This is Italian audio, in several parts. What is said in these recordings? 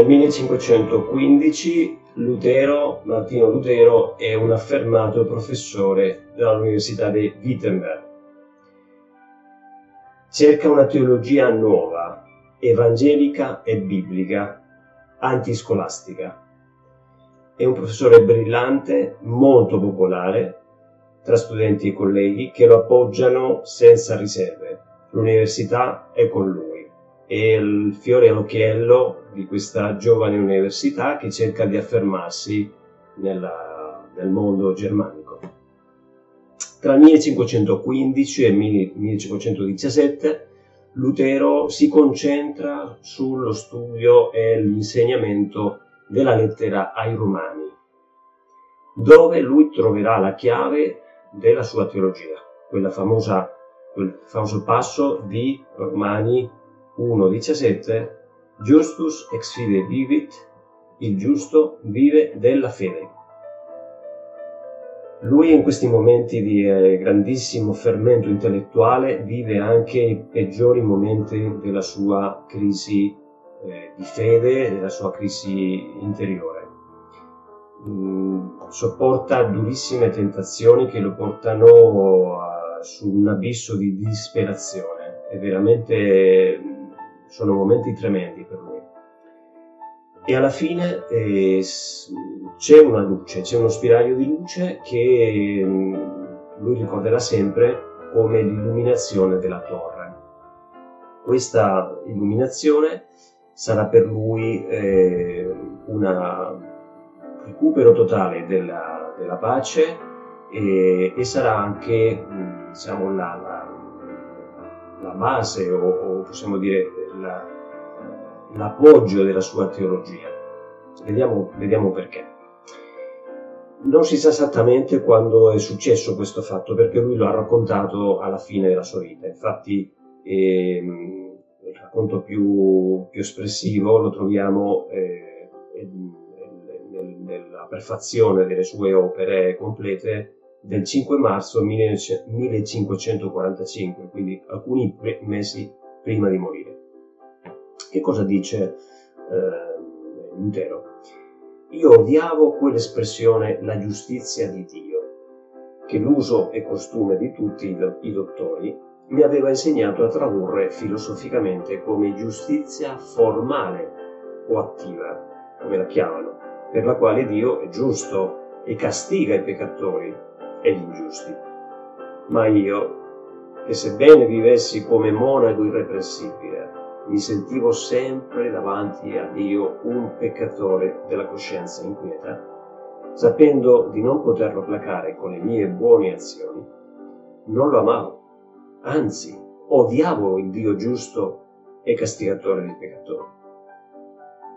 Nel 1515 Lutero, Martino Lutero è un affermato professore dell'Università di Wittenberg. Cerca una teologia nuova, evangelica e biblica, antiscolastica. È un professore brillante, molto popolare tra studenti e colleghi che lo appoggiano senza riserve. L'università è con lui è il fiore all'occhiello di questa giovane università che cerca di affermarsi nella, nel mondo germanico. Tra il 1515 e il 1517 Lutero si concentra sullo studio e l'insegnamento della lettera ai Romani, dove lui troverà la chiave della sua teologia, quella famosa, quel famoso passo di Romani 1.17 Justus ex fide vivit, il giusto vive della fede. Lui in questi momenti di eh, grandissimo fermento intellettuale vive anche i peggiori momenti della sua crisi eh, di fede, della sua crisi interiore. Mm, sopporta durissime tentazioni che lo portano a, su un abisso di disperazione. È veramente sono momenti tremendi per lui. E alla fine eh, c'è una luce, c'è uno spiraglio di luce che mm, lui ricorderà sempre come l'illuminazione della torre. Questa illuminazione sarà per lui eh, un recupero totale della, della pace e, e, sarà anche mm, diciamo, la, la, la, base o, o possiamo dire la, l'appoggio della sua teologia. Vediamo, vediamo perché. Non si sa esattamente quando è successo questo fatto, perché lui lo ha raccontato alla fine della sua vita. Infatti, ehm, il racconto più, più, espressivo lo troviamo eh, nella prefazione delle sue opere complete del 5 marzo 1545, quindi alcuni mesi prima di morire. Che cosa dice eh, Lutero? Io odiavo quell'espressione la giustizia di Dio, che l'uso e costume di tutti i dottori mi aveva insegnato a tradurre filosoficamente come giustizia formale o attiva, come la chiamano, per la quale Dio è giusto e castiga i peccatori e gli ingiusti. Ma io, che sebbene vivessi come monaco irrepressibile, mi sentivo sempre davanti a Dio un peccatore della coscienza inquieta, sapendo di non poterlo placare con le mie buone azioni, non lo amavo, anzi odiavo il Dio giusto e castigatore dei peccatori.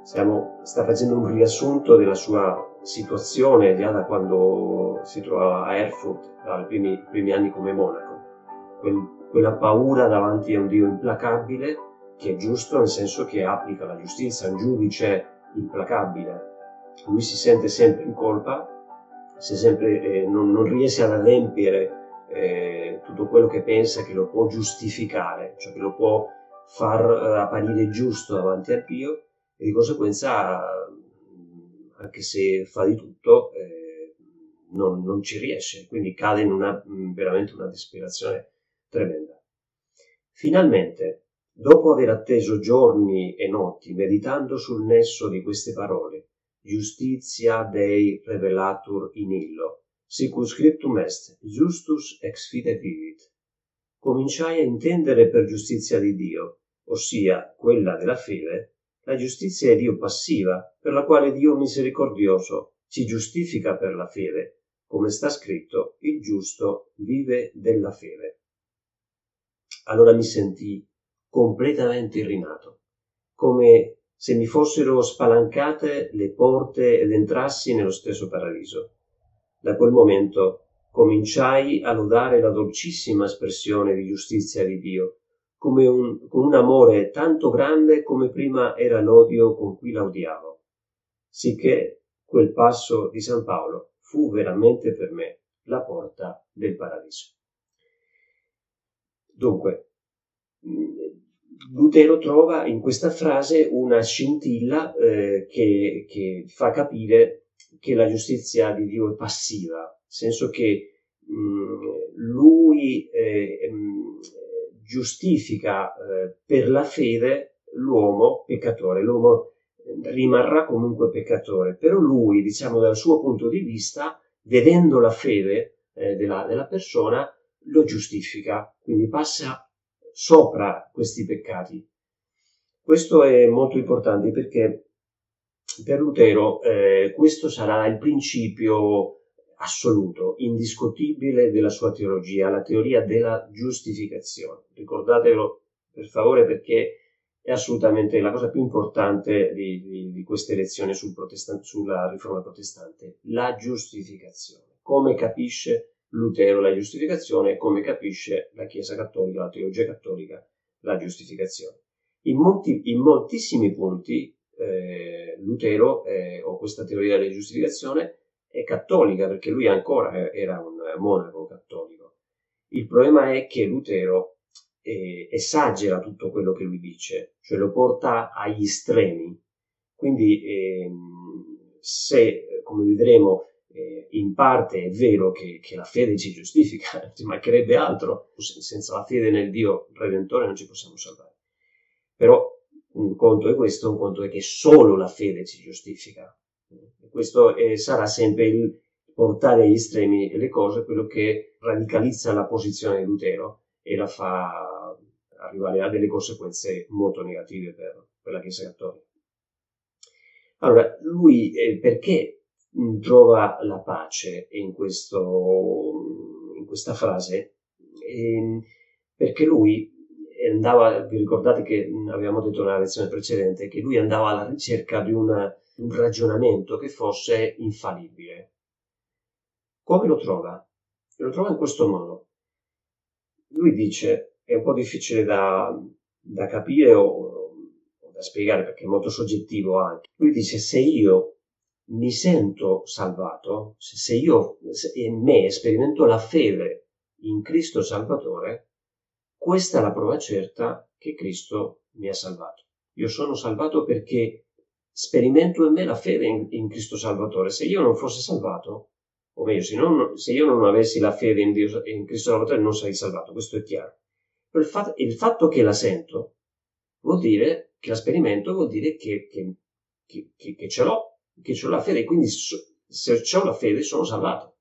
Stiamo, sta facendo un riassunto della sua situazione già da quando si trovava a Erfurt, dai primi, primi anni come monaco. Quel, quella paura davanti a un Dio implacabile che è giusto nel senso che applica la giustizia, un giudice implacabile. Lui si sente sempre in colpa, sempre, eh, non, non, riesce ad adempiere eh, tutto quello che pensa che lo può giustificare, cioè che lo può far eh, apparire giusto davanti a Dio e di conseguenza, anche se fa di tutto, eh, non, non, ci riesce, quindi cade in una, veramente una disperazione tremenda. Finalmente, Dopo aver atteso giorni e notti meditando sul nesso di queste parole, Justitia Dei revelatur in illo, sicus scriptum est, justus ex fide vivit, cominciai a intendere per giustizia di Dio, ossia quella della fede, la giustizia è Dio passiva, per la quale Dio misericordioso ci giustifica per la fede, come sta scritto, il giusto vive della fede. Allora mi sentii completamente irrinato, come se mi fossero spalancate le porte ed entrassi nello stesso paradiso. Da quel momento cominciai a lodare la dolcissima espressione di giustizia di Dio, come un, con un amore tanto grande come prima era l'odio con cui la odiavo. Sicché quel passo di San Paolo fu veramente per me la porta del paradiso. Dunque, Lutero trova in questa frase una scintilla eh, che, che, fa capire che la giustizia di Dio è passiva, nel senso che mh, mm, lui eh, mh, mm, giustifica eh, per la fede l'uomo peccatore, l'uomo rimarrà comunque peccatore, però lui, diciamo dal suo punto di vista, vedendo la fede eh, della, della persona, lo giustifica, quindi passa sopra questi peccati. Questo è molto importante perché per Lutero eh, questo sarà il principio assoluto, indiscutibile della sua teologia, la teoria della giustificazione. Ricordatelo per favore perché è assolutamente la cosa più importante di, di, di queste lezioni sul sulla riforma protestante, la giustificazione. Come capisce Lutero la giustificazione come capisce la Chiesa cattolica, la teologia cattolica, la giustificazione. In, molti, in moltissimi punti eh, Lutero, eh, o questa teoria della giustificazione, è cattolica perché lui ancora era un monaco cattolico. Il problema è che Lutero eh, esagera tutto quello che lui dice, cioè lo porta agli estremi. Quindi ehm, se, come vedremo, eh, in parte è vero che, che, la fede ci giustifica, ci mancherebbe altro, senza la fede nel Dio Redentore non ci possiamo salvare. Però un conto è questo, un conto è che solo la fede ci giustifica. Questo è, sarà sempre il portare agli estremi le cose, quello che radicalizza la posizione di Lutero e la fa arrivare a delle conseguenze molto negative per, per la Chiesa Cattolica. Allora, lui eh, perché trova la pace in, questo, in questa frase? Eh, perché lui andava, vi ricordate che avevamo detto nella lezione precedente, che lui andava alla ricerca di una, un ragionamento che fosse infallibile. Come lo trova? Lo trova in questo modo lui dice, è un po' difficile da, da capire o, o da spiegare perché è molto soggettivo anche, lui dice se io mi sento salvato, se, io in me sperimento la fede in Cristo Salvatore, questa è la prova certa che Cristo mi ha salvato. Io sono salvato perché sperimento in me la fede in, in Cristo Salvatore. Se io non fossi salvato, o meglio, se, non, se, io non avessi la fede in, Dio, in Cristo Salvatore non sarei salvato, questo è chiaro. Il fatto, il fatto, che la sento vuol dire che la sperimento, vuol dire che, che, che, che ce l'ho, che ho la fede, quindi se ho la fede sono salvato.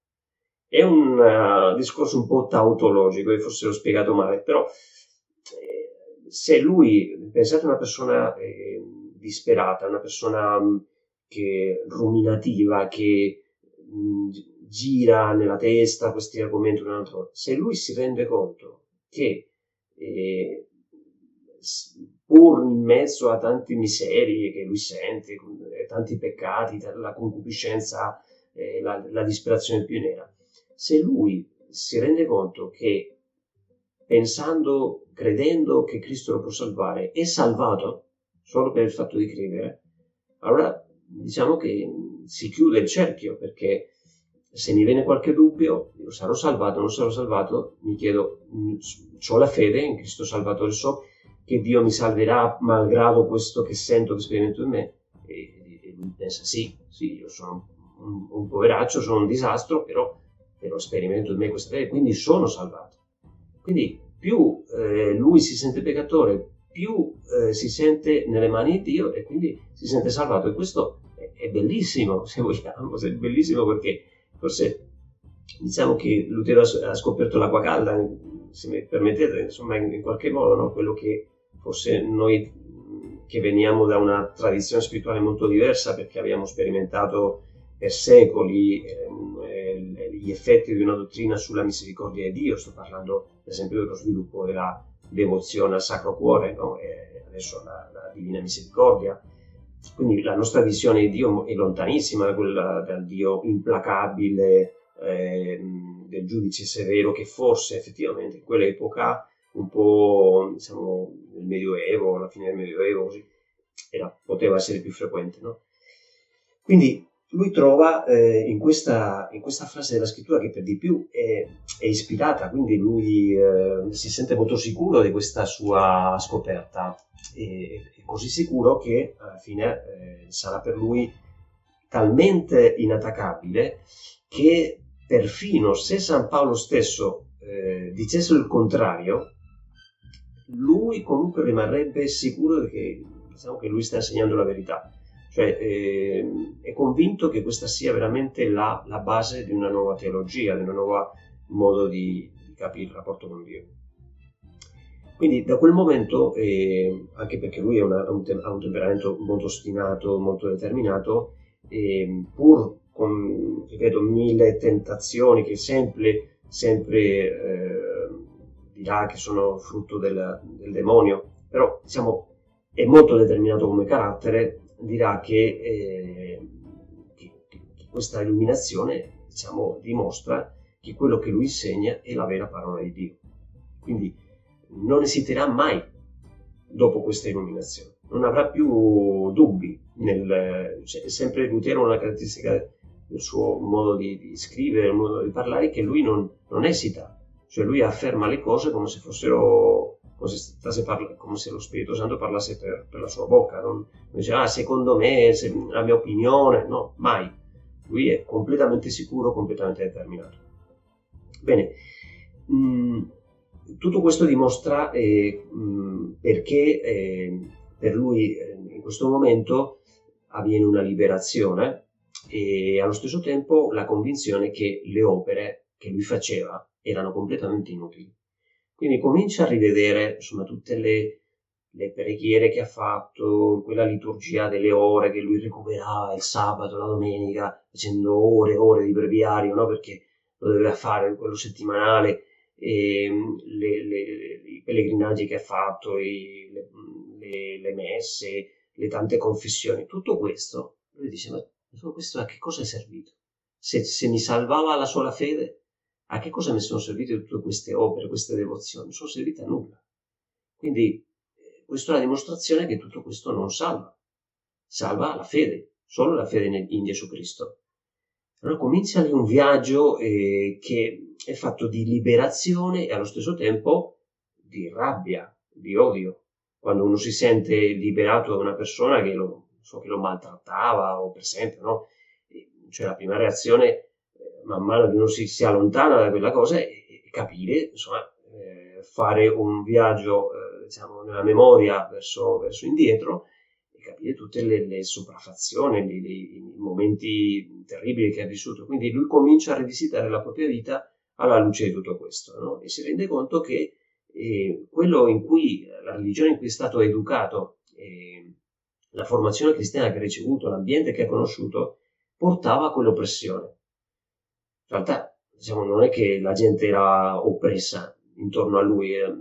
È un uh, discorso un po' tautologico, e forse l'ho spiegato male, però eh, se lui, pensate a una persona eh, disperata, una persona mh, che ruminativa, che mh, gira nella testa questi argomenti un altro, se lui si rende conto che eh, pur in mezzo a tante miserie che lui sente, eh, tanti peccati, la concupiscenza, eh, la, la disperazione più nera, se lui si rende conto che pensando, credendo che Cristo lo può salvare, è salvato solo per il fatto di credere, allora diciamo che si chiude il cerchio perché se mi viene qualche dubbio, io sarò salvato, non sarò salvato, mi chiedo, mm, ho la fede in Cristo Salvatore, so che Dio mi salverà malgrado questo che sento, che sperimento in me, e, e lui pensa sì, sì, io sono un, un, poveraccio, sono un disastro, però, però sperimento in me questa fede, quindi sono salvato. Quindi più eh, lui si sente peccatore, più eh, si sente nelle mani di Dio e quindi si sente salvato. E questo è, è bellissimo, se vogliamo, è bellissimo perché forse diciamo che Lutero ha scoperto l'acqua calda, se mi permettete, insomma, in, qualche modo, no? quello che forse noi che veniamo da una tradizione spirituale molto diversa perché abbiamo sperimentato per secoli eh, gli effetti di una dottrina sulla misericordia di Dio, sto parlando per esempio dello sviluppo della devozione al Sacro Cuore, no? adesso la, la Divina Misericordia, quindi la nostra visione di Dio è lontanissima da quella del Dio implacabile, eh, del giudice severo che forse effettivamente in quell'epoca, un po' diciamo nel Medioevo, alla fine del Medioevo, così, era, poteva essere più frequente. No? Quindi lui trova eh, in, questa, in, questa, frase della scrittura che per di più è, è ispirata, quindi lui eh, si sente molto sicuro di questa sua scoperta, e, è così sicuro che alla fine eh, sarà per lui talmente inattaccabile che perfino se San Paolo stesso eh, dicesse il contrario, lui comunque rimarrebbe sicuro che, diciamo, che lui sta insegnando la verità cioè, eh, è convinto che questa sia veramente la, la, base di una nuova teologia, di un nuovo modo di, di, capire il rapporto con Dio. Quindi da quel momento, eh, anche perché lui una, ha, un te- ha, un temperamento molto ostinato, molto determinato, eh, pur con, ripeto, mille tentazioni che sempre, sempre eh, dirà che sono frutto del, del demonio, però diciamo, è molto determinato come carattere dirà che, eh, che, che questa illuminazione diciamo, dimostra che quello che lui insegna è la vera parola di Dio. Quindi non esiterà mai dopo questa illuminazione, non avrà più dubbi. Nel, cioè, sempre Lutero una caratteristica del suo modo di, di scrivere, il modo di parlare, che lui non, non esita, cioè lui afferma le cose come se fossero come se, parla, come se lo Spirito Santo parlasse per, per la sua bocca, non, dice ah secondo me, se, la mia opinione, no, mai. Lui è completamente sicuro, completamente determinato. Bene, mm, tutto questo dimostra eh, mm, perché eh, per lui eh, in questo momento avviene una liberazione e allo stesso tempo la convinzione che le opere che lui faceva erano completamente inutili. Quindi comincia a rivedere insomma tutte le, le preghiere che ha fatto, quella liturgia delle ore che lui recuperava il sabato, la domenica, facendo ore e ore di breviario, no? perché lo doveva fare quello settimanale, e, ehm, le, le, i pellegrinaggi che ha fatto, i, le, le, messe, le tante confessioni, tutto questo, lui dice, ma tutto questo a che cosa è servito? Se, se mi salvava la sola fede, a che cosa mi sono servite tutte queste opere, queste devozioni? Non sono servite a nulla. Quindi eh, questa è la dimostrazione che tutto questo non salva. Salva la fede, solo la fede in Gesù Cristo. Allora comincia un viaggio eh, che è fatto di liberazione e allo stesso tempo di rabbia, di odio. Quando uno si sente liberato da una persona che lo, so, che lo maltrattava o per sempre, no? Cioè la prima reazione man mano che uno si, si allontana da quella cosa e, e capire, insomma, eh, fare un viaggio, eh, diciamo, nella memoria verso, verso, indietro e capire tutte le, le sopraffazioni, i, i, momenti terribili che ha vissuto. Quindi lui comincia a rivisitare la propria vita alla luce di tutto questo no? e si rende conto che eh, quello in cui la religione in cui è stato educato, eh, la formazione cristiana che ha ricevuto, l'ambiente che ha conosciuto, portava a quell'oppressione in realtà diciamo, non è che la gente era oppressa intorno a lui, eh,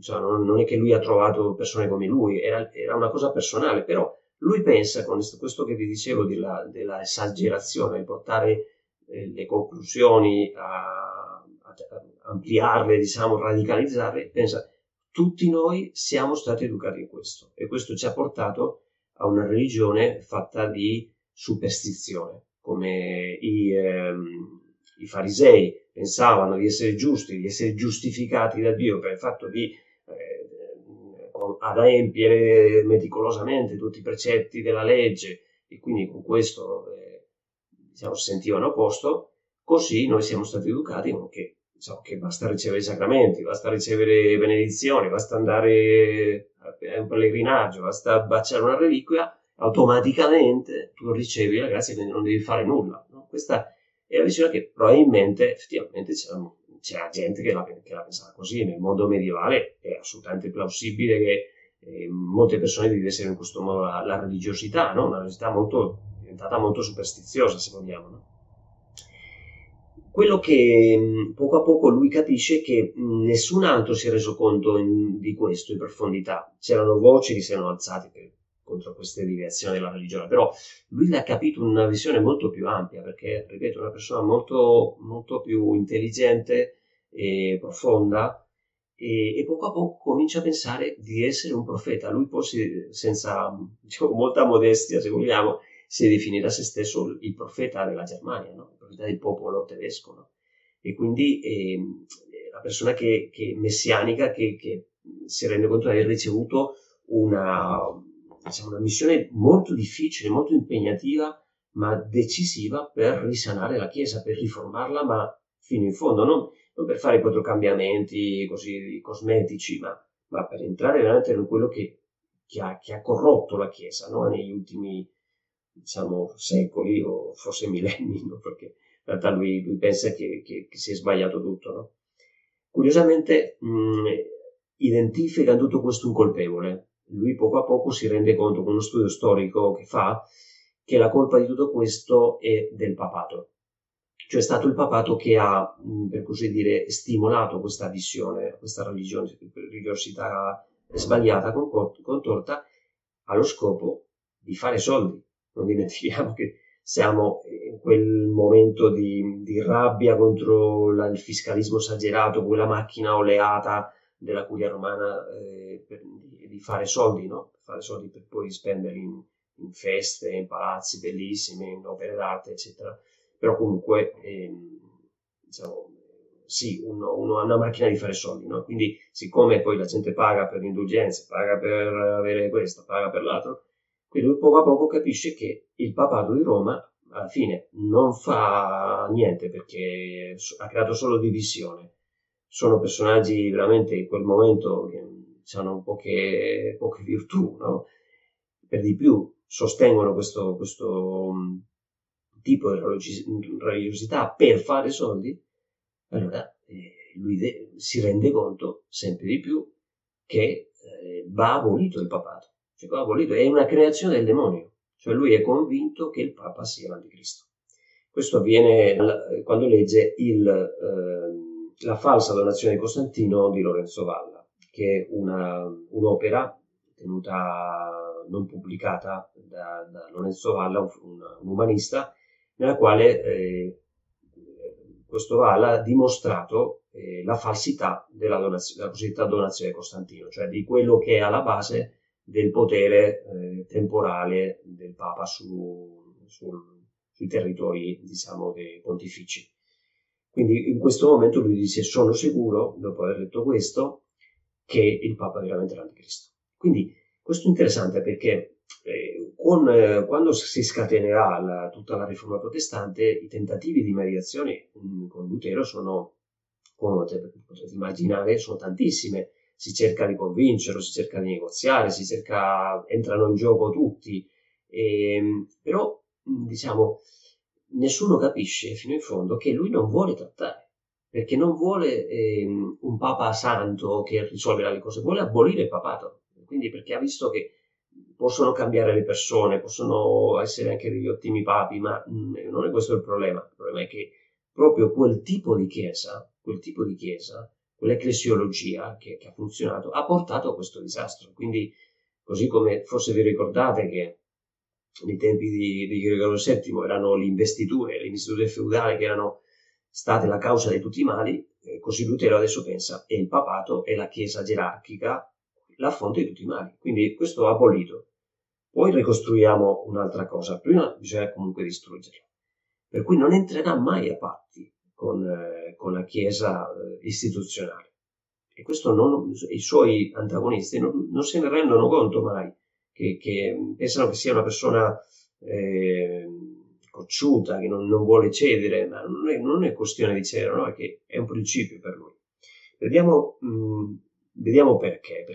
cioè, non, non, è che lui ha trovato persone come lui, era, era una cosa personale, però lui pensa, con questo che vi dicevo della, della esagerazione, di portare eh, le conclusioni a, a, a ampliarle, diciamo, radicalizzarle, pensa tutti noi siamo stati educati in questo e questo ci ha portato a una religione fatta di superstizione, come i, ehm, i farisei pensavano di essere giusti, di essere giustificati da Dio per il fatto di eh, adempiere meticolosamente tutti i precetti della legge e quindi con questo eh, diciamo, si sentivano a posto, così noi siamo stati educati che, diciamo, che basta ricevere i sacramenti, basta ricevere benedizioni, basta andare a un pellegrinaggio, basta baciare una reliquia, automaticamente tu ricevi la grazia e quindi non devi fare nulla. No? Questa e la visione che probabilmente effettivamente c'era, gente che la, che la, pensava così. Nel mondo medievale è assolutamente plausibile che eh, molte persone vivessero in questo modo la, la religiosità, no? una religiosità molto, diventata molto superstiziosa, se vogliamo. No? Quello che poco a poco lui capisce è che nessun altro si è reso conto in, di questo in profondità. C'erano voci che si erano alzate per contro queste deviazioni della religione, però lui l'ha capito in una visione molto più ampia, perché, ripeto, è una persona molto, molto più intelligente e profonda e, e, poco a poco comincia a pensare di essere un profeta. Lui poi, senza diciamo, molta modestia, se vogliamo, si definirà se stesso il profeta della Germania, no? il profeta del popolo tedesco. No? E quindi eh, la persona che, che messianica che, che, si rende conto di aver ricevuto una, diciamo, una missione molto difficile, molto impegnativa, ma decisiva per risanare la Chiesa, per riformarla, ma fino in fondo, non, non per fare quattro cambiamenti così cosmetici, ma, ma per entrare veramente in quello che, che, ha, che ha, corrotto la Chiesa no? negli ultimi diciamo, secoli o forse millenni, no? perché in realtà lui, lui pensa che, che, si è sbagliato tutto. No? Curiosamente mh, identifica tutto questo un colpevole. Lui poco a poco si rende conto con uno studio storico che fa che la colpa di tutto questo è del papato. Cioè è stato il papato che ha, per così dire, stimolato questa visione, questa religione, religiosità sbagliata, contorta, allo scopo di fare soldi. Non dimentichiamo che siamo in quel momento di, di rabbia contro la, il fiscalismo esagerato, quella macchina oleata della curia romana eh, per, di, fare soldi, no? fare soldi per poi spenderli in, in feste, in palazzi bellissimi, in opere d'arte, eccetera. Però comunque, ehm, diciamo, sì, uno, uno, ha una macchina di fare soldi, no? Quindi, siccome poi la gente paga per l'indulgenza, paga per avere questo, paga per l'altro, quindi poco a poco capisce che il papato di Roma alla fine non fa niente perché ha creato solo divisione. Sono personaggi veramente in quel momento che hanno poche, poche virtù, no? Per di più sostengono questo, questo mm, tipo di religiosità per fare soldi, allora eh, lui de- si rende conto sempre di più che eh, va abolito il papato, cioè va abolito, è una creazione del demonio, cioè lui è convinto che il papa sia l'anticristo. Questo avviene quando legge il, eh, La falsa donazione di Costantino di Lorenzo Valla, che una, un'opera tenuta non pubblicata da, da Lorenzo Valla, un, un, umanista, nella quale eh, questo Valla ha dimostrato eh, la falsità della, donazio, della, cosiddetta donazione di Costantino, cioè di quello che è alla base del potere eh, temporale del Papa su, su, sui territori, diciamo, dei pontifici. Quindi in questo momento lui dice sono sicuro, dopo aver detto questo, che il Papa è veramente l'anticristo. Quindi questo è interessante perché eh, con, eh, quando si scatenerà la, tutta la riforma protestante, i tentativi di mediazione mm, con Lutero sono, come potete immaginare, sono tantissime. Si cerca di convincerlo, si cerca di negoziare, si cerca, entrano in gioco tutti, e, ehm, però mm, diciamo nessuno capisce fino in fondo che lui non vuole trattare, perché non vuole eh, un papa santo che risolverà le cose, vuole abolire il papato quindi perché ha visto che possono cambiare le persone, possono essere anche degli ottimi papi, ma mm, non è questo il problema. Il problema è che proprio quel tipo di chiesa, quel tipo di chiesa, quell'ecclesiologia che, che ha funzionato, ha portato a questo disastro. Quindi, così come forse vi ricordate che nei tempi di, di Gregorio VII erano le investiture, le investiture feudali che erano state la causa di tutti i mali, eh, così Lutero adesso pensa è il papato è la chiesa gerarchica la fonte di tutti i mali. Quindi questo va abolito. Poi ricostruiamo un'altra cosa, prima bisogna comunque distruggerlo. Per cui non entrerà mai a patti con, eh, con la Chiesa eh, istituzionale. E questo non, i suoi antagonisti non, non, se ne rendono conto mai, che, che pensano che sia una persona eh, cocciuta, che non, non, vuole cedere, ma non è, non è questione di cedere, no? è che è un principio per lui. Vediamo, mh, mm, vediamo perché.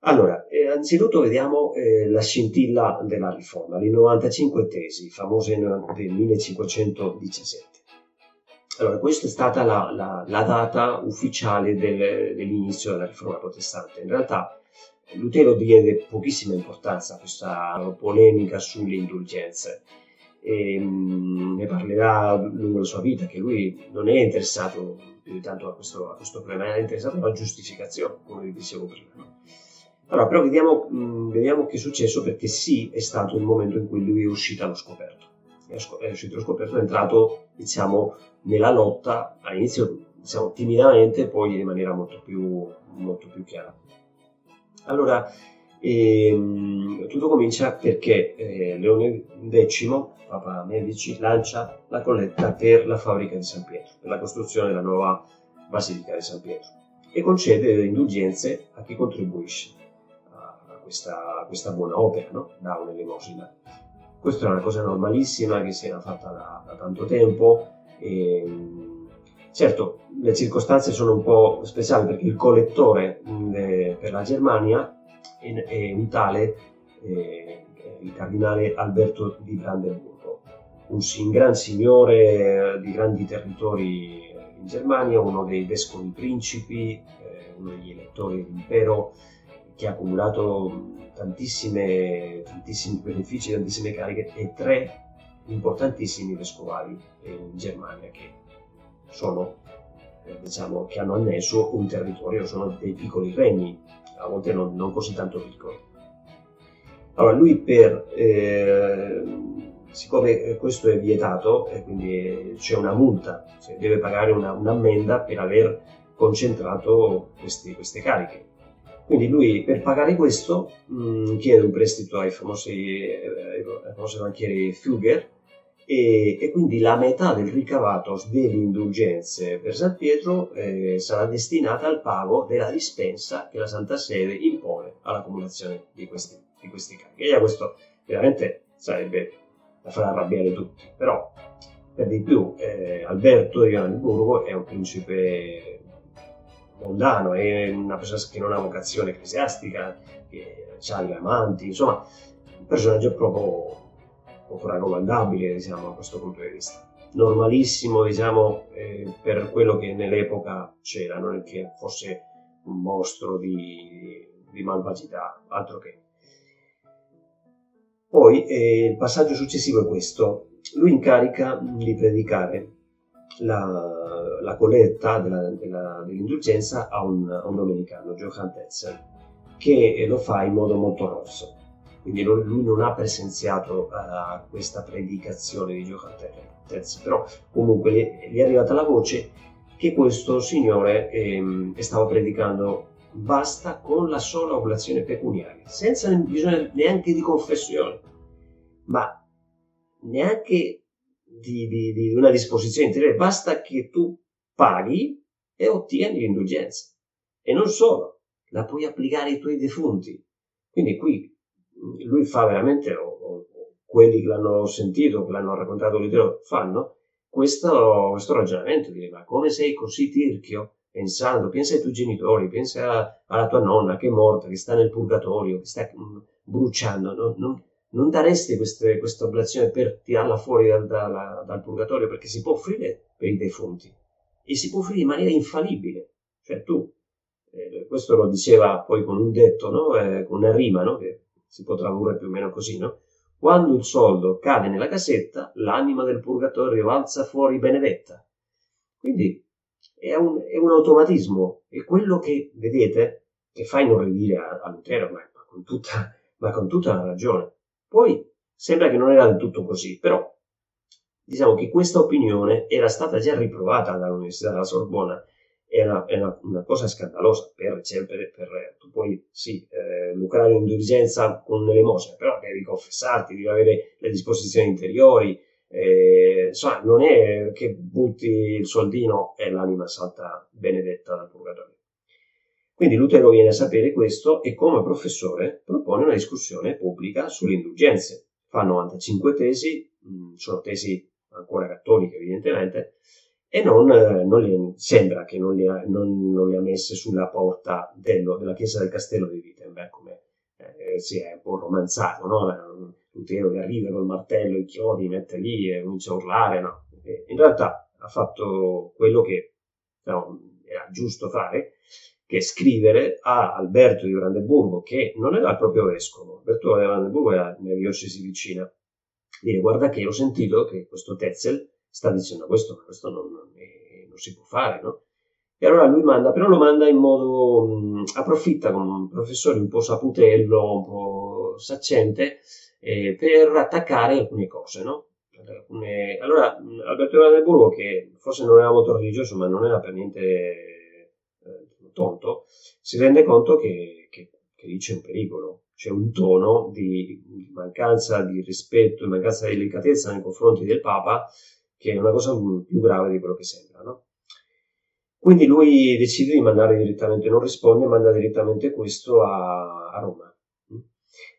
Allora, eh, anzitutto vediamo eh, la scintilla della riforma, le 95 tesi, famose nel 1517. Allora, questa è stata la, la, la data ufficiale del, dell'inizio della riforma protestante. In realtà Lutero diede pochissima importanza a questa polemica sulle indulgenze. E, mh, ne parlerà lungo la sua vita, che lui non è interessato più di tanto a questo, a questo problema, è interessato alla giustificazione, come vi dicevo prima. Allora, però vediamo, mm, vediamo che è successo perché sì, è stato il momento in cui lui è uscito allo scoperto. È, uscito allo scoperto, è entrato, diciamo, nella lotta, all'inizio, diciamo, timidamente, poi in maniera molto più, molto più chiara. Allora, E, um, tutto comincia perché eh, Leone X, Papa Medici, lancia la colletta per la fabbrica di San Pietro, per la costruzione della nuova Basilica di San Pietro e concede delle indulgenze a chi contribuisce a questa, a questa buona opera, no? dà un'elemosina. Questa è una cosa normalissima che si era fatta da, da tanto tempo. E, certo, le circostanze sono un po' speciali perché il collettore mh, per la Germania è un tale, eh, il cardinale Alberto di Brandenburgo, un, gran signore di grandi territori in Germania, uno dei vescovi principi, eh, uno degli elettori dell'impero, che ha accumulato tantissimi benefici, tantissime cariche e tre importantissimi vescovali in Germania che sono, eh, diciamo, che hanno annesso un territorio, sono dei piccoli regni, a volte non, non così tanto piccoli. Allora lui per, eh, siccome questo è vietato e quindi c'è una multa, cioè deve pagare una, un'ammenda per aver concentrato questi, queste cariche quindi lui per pagare questo mh, mm, chiede un prestito ai famosi, eh, ai famosi banchieri Fugger e, e, quindi la metà del ricavato delle indulgenze per San Pietro eh, sarà destinata al pago della dispensa che la Santa Sede impone all'accumulazione di questi, di questi carichi. E questo veramente sarebbe da far arrabbiare tutti, però per di più eh, Alberto di Brandeburgo è un principe mondano, è una persona che non ha vocazione ecclesiastica, che ha gli amanti, insomma, un personaggio proprio poco raccomandabile, diciamo, da questo punto di vista. Normalissimo, diciamo, eh, per quello che nell'epoca c'era, non è che fosse un mostro di, di malvagità, altro che. Poi eh, il passaggio successivo è questo. Lui incarica di predicare la, la colletta della, della, dell'indulgenza a un, a un domenicano, Johann Tetzel, che lo fa in modo molto rosso. Quindi lui non ha presenziato uh, questa predicazione di Johann Tetzel, però comunque gli, gli, è arrivata la voce che questo signore ehm, stava predicando basta con la sola oblazione pecuniaria, senza bisogno neanche di confessione, ma neanche di, di, di una disposizione interiore, basta che tu paghi e ottieni l'indulgenza. E non solo, la puoi applicare ai tuoi defunti. Quindi qui lui fa veramente, o, o quelli che l'hanno sentito, che l'hanno raccontato l'idea, fanno questo, questo ragionamento, dire ma come sei così tirchio? Pensando, pensa ai tuoi genitori, pensa alla tua nonna che è morta, che sta nel purgatorio, che sta mm, bruciando, non, non, non daresti queste, questa oblazione per tirarla fuori dal, dal, dal, purgatorio perché si può offrire per i defunti e si può offrire in maniera infallibile. Cioè tu, eh, questo lo diceva poi con un detto, no? eh, con una rima, no? che si può tradurre più o meno così, no? Quando il soldo cade nella cassetta, l'anima del purgatorio alza fuori benedetta. Quindi è un, è un automatismo, è quello che, vedete, che fa inorridire a, a Lutero, ma, ma, con tutta, ma con tutta la ragione. Poi sembra che non era del tutto così, però diciamo che questa opinione era stata già riprovata dall'Università della Sorbona. È una, una, cosa scandalosa per, per, per tu puoi sì, eh, lucrare in diligenza con l'elemosina, però devi confessarti, devi avere le disposizioni interiori, eh, insomma, non è che butti il soldino e l'anima salta benedetta dal purgatorio. Quindi Lutero viene a sapere questo e come professore propone una discussione pubblica sulle indulgenze. Fa 95 tesi, mm, sono tesi ancora cattoliche evidentemente, e non, eh, non le, sembra che non le, ha, non, non le, messe sulla porta dello, della chiesa del castello di Wittenberg, come eh, si è un po' romanzato, no? Lutero che arriva col martello, i chiodi, mette lì e comincia a urlare, no? E in realtà ha fatto quello che no, era giusto fare, che scrivere a Alberto di Brandeburgo, che non era il proprio vescovo, Alberto di Brandeburgo era nella diocesi vicina, dire guarda che ho sentito che questo Tetzel sta dicendo questo, questo non, è, non, si può fare, no? E allora lui manda, però lo manda in modo, mh, approfitta come un professore un po' saputello, un po' saccente, eh, per attaccare alcune cose, no? Alcune... Allora, Alberto di Brandeburgo, che forse non era molto religioso, ma non era per niente tonto, si rende conto che, che, che lì c'è un pericolo. c'è un tono di mancanza di rispetto, di mancanza di delicatezza nei confronti del Papa, che è una cosa più grave di quello che sembra. No? Quindi lui decide di mandare direttamente, non risponde, manda direttamente questo a, a Roma.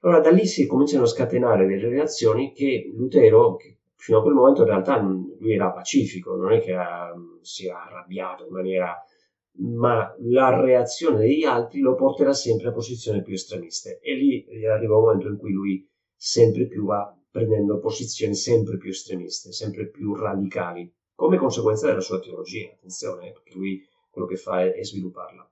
Allora da lì si cominciano a scatenare delle reazioni che Lutero, che fino a quel momento in realtà lui era pacifico, non è che era, si era arrabbiato in maniera ma la reazione degli altri lo porterà sempre a posizioni più estremiste e lì arriva un momento in cui lui sempre più va prendendo posizioni sempre più estremiste, sempre più radicali, come conseguenza della sua teologia, attenzione, perché lui quello che fa è, è svilupparla.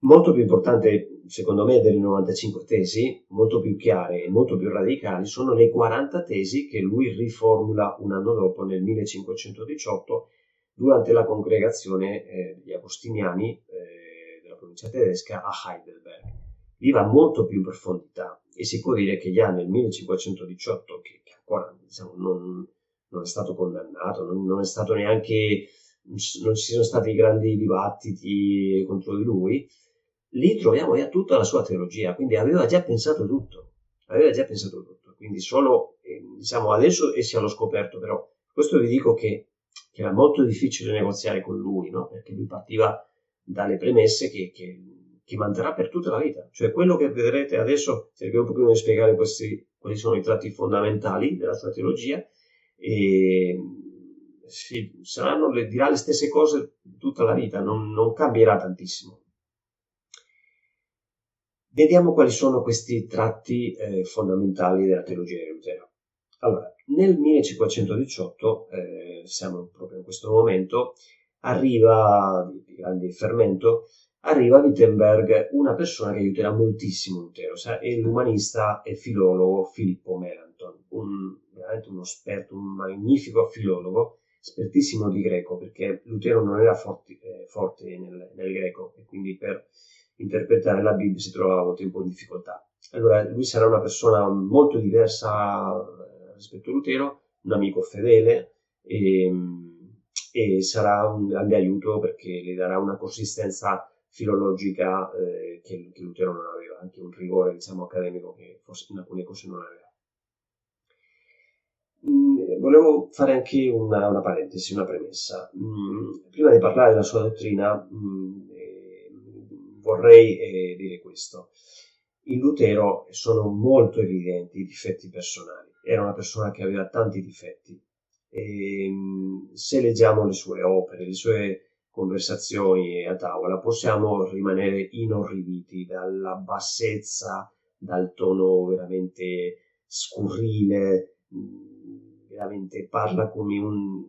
Molto più importante, secondo me, delle 95 tesi, molto più chiare e molto più radicali, sono le 40 tesi che lui riformula un anno dopo, nel 1518, durante la congregazione eh, degli agostiniani eh, della provincia tedesca a Heidelberg. Lì va molto più in profondità. E si può dire che già nel 1518, che, che ancora diciamo, non, non, è stato condannato, non, non, è stato neanche, non ci sono stati grandi dibattiti contro di lui, lì troviamo già tutta la sua teologia, quindi aveva già pensato tutto, aveva già pensato tutto, quindi solo, eh, diciamo, adesso esce allo scoperto, però questo vi dico che che era molto difficile negoziare con lui, no? perché lui partiva dalle premesse che, che, che, manterrà per tutta la vita. Cioè quello che vedrete adesso, cercherò un pochino di spiegare questi, quali sono i tratti fondamentali della sua teologia, e sì, saranno, le, dirà le stesse cose tutta la vita, non, non cambierà tantissimo. Vediamo quali sono questi tratti eh, fondamentali della teologia di Lutero. Allora, nel 1518, eh, siamo proprio in questo momento, arriva, di grande fermento, arriva a Wittenberg una persona che aiuterà moltissimo Lutero, è l'umanista e filologo Filippo Melanchthon, un, veramente uno esperto, un magnifico filologo, espertissimo di greco, perché Lutero non era forti, eh, forte nel, nel, greco e quindi per interpretare la Bibbia si trovava a un po' in difficoltà. Allora lui sarà una persona molto diversa rispetto a Lutero, un amico fedele e, e, sarà un grande aiuto perché le darà una consistenza filologica eh, che, Lutero non aveva, anche un rigore diciamo, accademico che forse in alcune cose non aveva. Mm, volevo fare anche una, una parentesi, una premessa. Mm, prima di parlare della sua dottrina mm, vorrei eh, dire questo. In Lutero sono molto evidenti i difetti personali era una persona che aveva tanti difetti. E, ehm, se leggiamo le sue opere, le sue conversazioni a tavola, possiamo rimanere inorriditi dalla bassezza, dal tono veramente scurrile, mm, veramente parla come, un,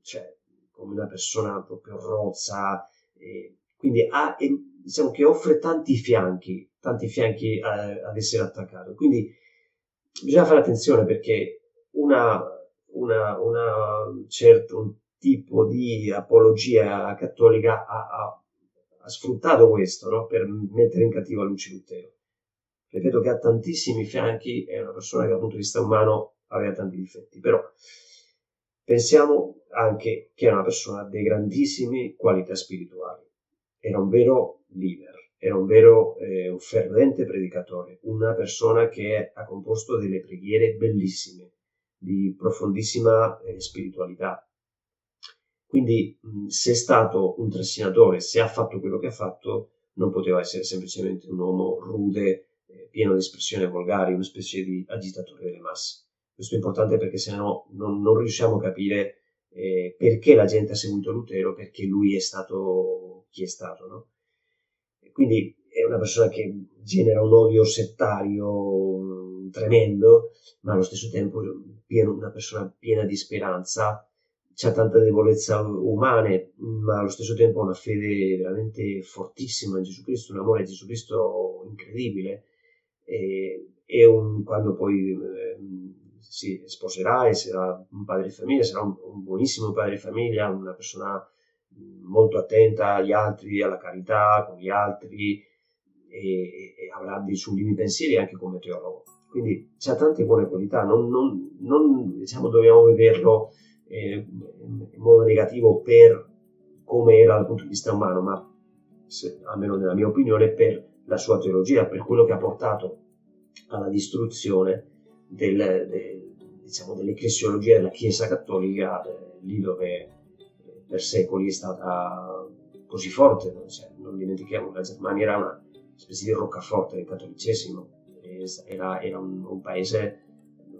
cioè, come una persona proprio rozza, quindi ha, diciamo che offre tanti fianchi, tanti fianchi a, eh, ad essere attaccato. Quindi bisogna fare attenzione perché una, una, una certo, un tipo di apologia cattolica ha, ha, ha sfruttato questo no? per mettere in cattiva luce Lutero. Ripeto che ha tantissimi fianchi, è una persona che dal punto di vista umano aveva tanti difetti, però pensiamo anche che è una persona di grandissime qualità spirituali, era un vero leader era un vero eh, un fervente predicatore, una persona che ha composto delle preghiere bellissime, di profondissima eh, spiritualità. Quindi se è stato un trascinatore, se ha fatto quello che ha fatto, non poteva essere semplicemente un uomo rude, eh, pieno di espressioni volgari, una specie di agitatore delle masse. Questo è importante perché se no non, non riusciamo a capire eh, perché la gente ha seguito Lutero, perché lui è stato chi è stato, no? Quindi è una persona che genera un odio settario tremendo, ma allo stesso tempo pieno, una persona piena di speranza, ha tanta debolezza umane, ma allo stesso tempo ha una fede veramente fortissima in Gesù Cristo, un amore a Gesù Cristo incredibile. E, e un, quando poi eh, si sposerà e sarà un padre di famiglia, sarà un, un buonissimo padre di famiglia, una persona molto attenta agli altri, alla carità con gli altri e, e avrà dei sublimi pensieri anche come teologo. Quindi c'ha tante buone qualità, non, non, non diciamo, dobbiamo vederlo eh, in modo negativo per come era dal punto di vista umano, ma se, almeno nella mia opinione, per la sua teologia, per quello che ha portato alla distruzione del, del, diciamo, dell'ecclesiologia della Chiesa Cattolica, eh, lì dove eh, per secoli è stata così forte. Cioè, non dimentichiamo che la Germania era una specie di roccaforte del cattolicesimo, era, era un, un, paese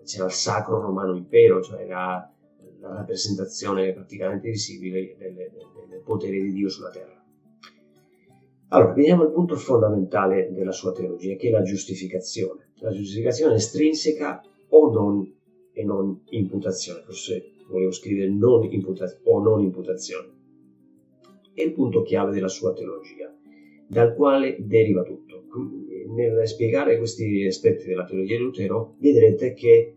c'era il Sacro Romano Impero, cioè era la rappresentazione praticamente visibile del, potere di Dio sulla terra. Allora, veniamo al punto fondamentale della sua teologia, che è la giustificazione. La giustificazione estrinseca o non e non imputazione. Forse volevo scrivere non imputazione o non imputazione. È il punto chiave della sua teologia, dal quale deriva tutto. Nel spiegare questi aspetti della teologia di Lutero, vedrete che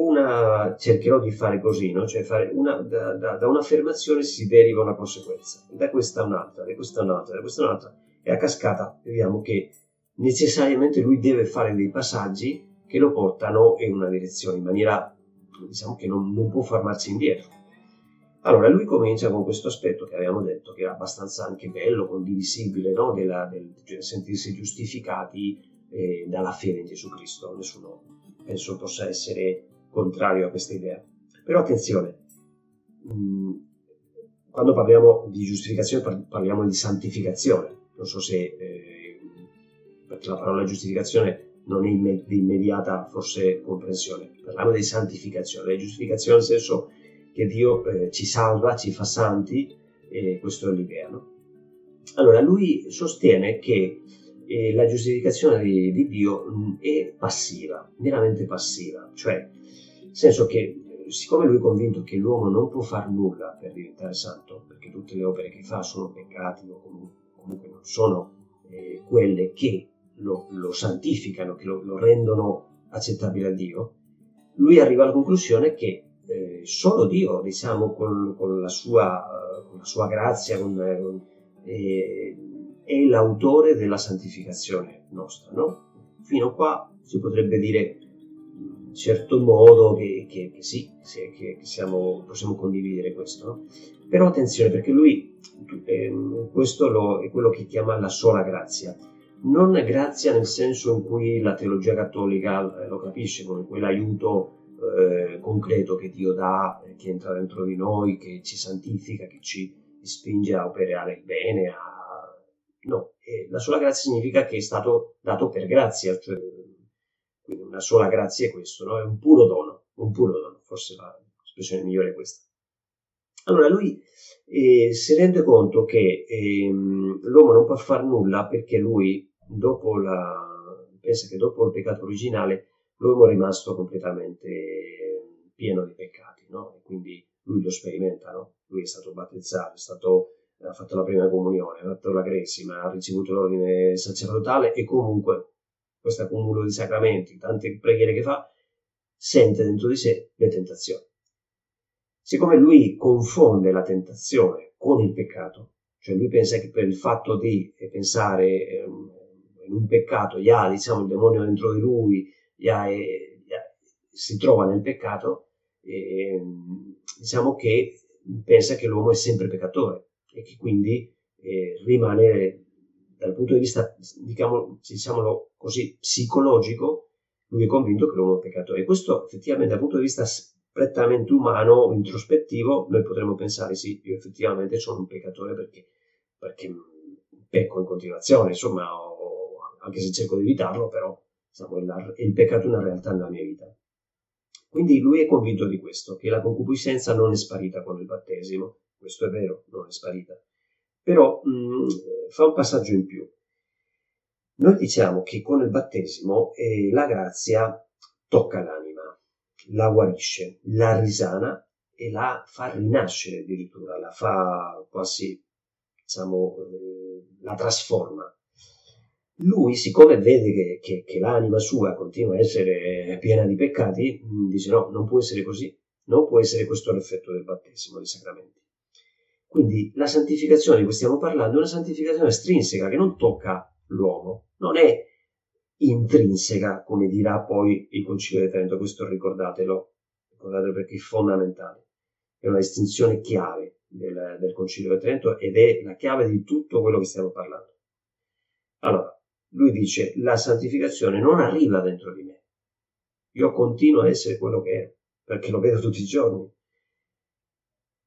una, cercherò di fare così, no? cioè fare una, da, da, da, un'affermazione si deriva una conseguenza, da questa un'altra, da questa un'altra, da questa un'altra, e a cascata vediamo che necessariamente lui deve fare dei passaggi che lo portano in una direzione, in maniera diciamo che non, non può far marcia indietro. Allora, lui comincia con questo aspetto che abbiamo detto, che è abbastanza anche bello, condivisibile, no? Della, del sentirsi giustificati eh, dalla fede in Gesù Cristo. Nessuno penso possa essere contrario a questa idea. Però attenzione, mm, quando parliamo di giustificazione parliamo di santificazione. Non so se, eh, la parola giustificazione non è di immediata forse comprensione. Parliamo di santificazione, giustificazione nel senso che Dio eh, ci salva, ci fa santi, e questo è l'idea. No? Allora, lui sostiene che eh, la giustificazione di, di Dio mm, è passiva, meramente passiva, cioè nel senso che siccome lui è convinto che l'uomo non può fare nulla per diventare santo, perché tutte le opere che fa sono peccati o comunque non sono eh, quelle che lo, lo santificano, che lo, lo, rendono accettabile a Dio, lui arriva alla conclusione che eh, solo Dio, diciamo, con, con, la, sua, con la, sua, grazia, con, eh, è l'autore della santificazione nostra, no? Fino a qua si potrebbe dire in certo modo che, che, che sì, che, siamo, possiamo condividere questo, no? Però attenzione perché lui, eh, questo lo, è quello che chiama la sola grazia non grazia nel senso in cui la teologia cattolica eh, lo capisce come quell'aiuto eh, concreto che Dio dà, eh, che entra dentro di noi, che ci santifica, che ci spinge a operare il bene. A... No, eh, la sola grazia significa che è stato dato per grazia, cioè, quindi una sola grazia è questo, no? è un puro dono, un puro dono, forse l'espressione migliore è questa. Allora lui eh, si rende conto che ehm, l'uomo non può fare nulla perché lui dopo la, pensa che dopo il peccato originale l'uomo è rimasto completamente pieno di peccati, no? E quindi lui lo sperimenta, no? Lui è stato battezzato, è stato, ha fatto la prima comunione, ha fatto la cresima, ha ricevuto l'ordine sacerdotale e comunque questo accumulo di sacramenti, tante preghiere che fa, sente dentro di sé le tentazioni. Siccome lui confonde la tentazione con il peccato, cioè lui pensa che per il fatto di pensare eh, in un peccato, ha diciamo, il demonio dentro di lui, ha, eh, si trova nel peccato, eh, diciamo che pensa che l'uomo è sempre peccatore e che quindi eh, rimane dal punto di vista, diciamo, diciamolo così, psicologico, lui è convinto che l'uomo è peccatore. E questo effettivamente dal punto di vista prettamente umano, introspettivo, noi potremmo pensare sì, io effettivamente sono un peccatore perché, perché pecco in continuazione, insomma, anche se cerco di evitarlo, però diciamo, il, il peccato è una realtà nella mia vita. Quindi lui è convinto di questo, che la concupiscenza non è sparita con il battesimo, questo è vero, non è sparita, però mh, mm, fa un passaggio in più. Noi diciamo che con il battesimo eh, la grazia tocca l'anima, la guarisce, la risana e la fa rinascere addirittura, la fa quasi, diciamo, eh, la trasforma lui, siccome vede che, che, che, l'anima sua continua a essere piena di peccati, mm, dice no, non può essere così, non può essere questo l'effetto del battesimo, dei sacramenti. Quindi la santificazione di cui stiamo parlando è una santificazione estrinseca che non tocca l'uomo, non è intrinseca, come dirà poi il Concilio di Trento, questo ricordatelo, ricordatelo perché è fondamentale, è una distinzione chiave del, del Concilio di Trento ed è la chiave di tutto quello che stiamo parlando. Allora, lui dice la santificazione non arriva dentro di me. Io continuo a essere quello che ero, perché lo vedo tutti i giorni.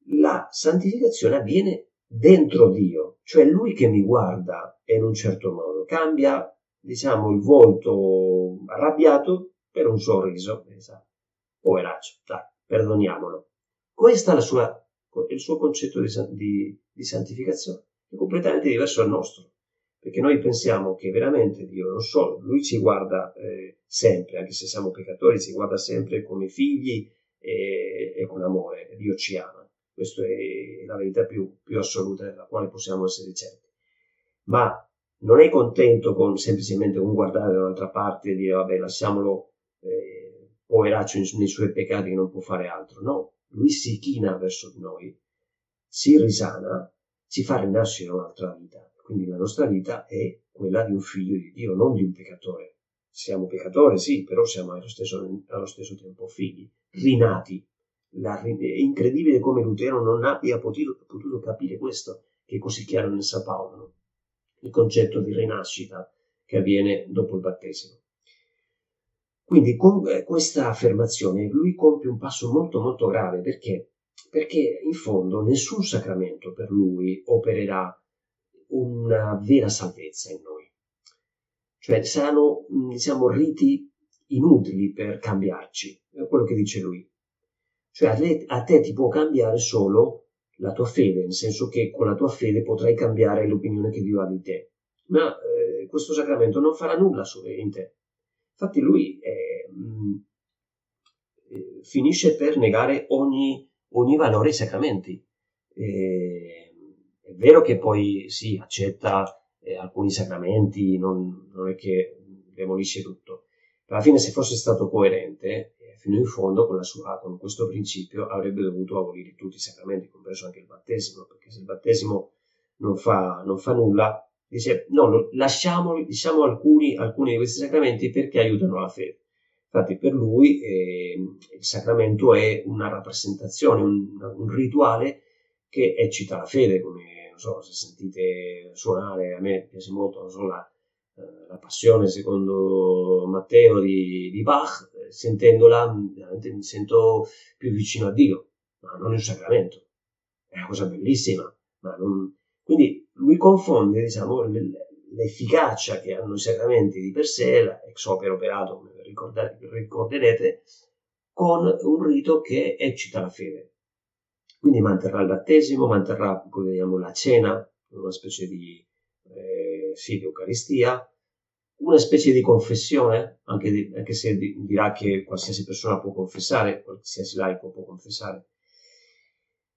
La santificazione avviene dentro Dio, cioè lui che mi guarda in un certo modo, cambia, diciamo, il volto arrabbiato per un sorriso, esatto. poveraccio, dai, perdoniamolo. Questo è sua, il suo concetto di, di, di santificazione, è completamente diverso dal nostro perché noi pensiamo che veramente Dio non solo, Lui ci guarda eh, sempre, anche se siamo peccatori, ci guarda sempre come figli e, e con amore, Dio ci ama. Questa è la verità più, più assoluta della quale possiamo essere certi. Ma non è contento con semplicemente con guardare da un'altra parte e dire vabbè lasciamolo eh, poveraccio nei suoi peccati che non può fare altro. No, lui si china verso di noi, si risana, ci fa rinascere un'altra vita quindi la nostra vita è quella di un figlio di Dio, non di un peccatore. Siamo peccatori, sì, però siamo allo stesso, allo stesso tempo figli, rinati. La, è incredibile come Lutero non abbia potuto, potuto, capire questo, che è così chiaro nel San Paolo, il concetto di rinascita che avviene dopo il battesimo. Quindi con eh, questa affermazione lui compie un passo molto molto grave perché? Perché in fondo nessun sacramento per lui opererà una vera salvezza in noi. Cioè saranno, diciamo, riti inutili per cambiarci, è quello che dice lui. Cioè a te, a te ti può cambiare solo la tua fede, nel senso che con la tua fede potrai cambiare l'opinione che Dio ha di te. Ma eh, questo sacramento non farà nulla in te. Infatti lui eh, mh, eh, finisce per negare ogni, ogni valore ai sacramenti. Eh, è vero che poi si sì, accetta eh, alcuni sacramenti, non, non, è che demolisce tutto. Alla fine, se fosse stato coerente, fino in fondo con, sua, con, questo principio, avrebbe dovuto abolire tutti i sacramenti, compreso anche il battesimo, perché se il battesimo non fa, non fa nulla, dice no, lasciamo diciamo alcuni, alcuni, di questi sacramenti perché aiutano la fede. Infatti per lui eh, il sacramento è una rappresentazione, un, un rituale che eccita la fede, come so se sentite suonare, a me piace molto, so, la, eh, la, passione secondo Matteo di, di Bach, sentendola mi sento più vicino a Dio, ma non è un sacramento, è una cosa bellissima, non... quindi lui confonde diciamo, l'efficacia che hanno i sacramenti di per sé, l'ex opera operato, come ricorderete, con un rito che eccita la fede. Quindi manterrà il battesimo, manterrà vediamo, la cena, una specie di, eh, sì, di Eucaristia, una specie di confessione, anche, di, anche, se dirà che qualsiasi persona può confessare, qualsiasi laico può confessare.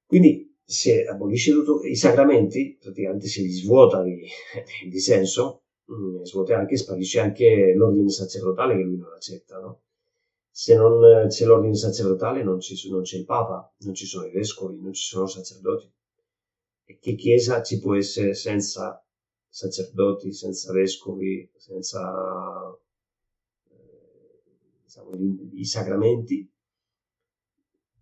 Quindi se abolisce tutti i sacramenti, praticamente se li svuota di, di senso, mh, mm, svuota anche, sparisce anche l'ordine sacerdotale che lui non accetta, no? se non c'è l'ordine sacerdotale non, ci, non c'è il Papa, non ci sono i vescovi, non ci sono sacerdoti. E che chiesa ci può essere senza sacerdoti, senza vescovi, senza eh, diciamo, i, i, sacramenti?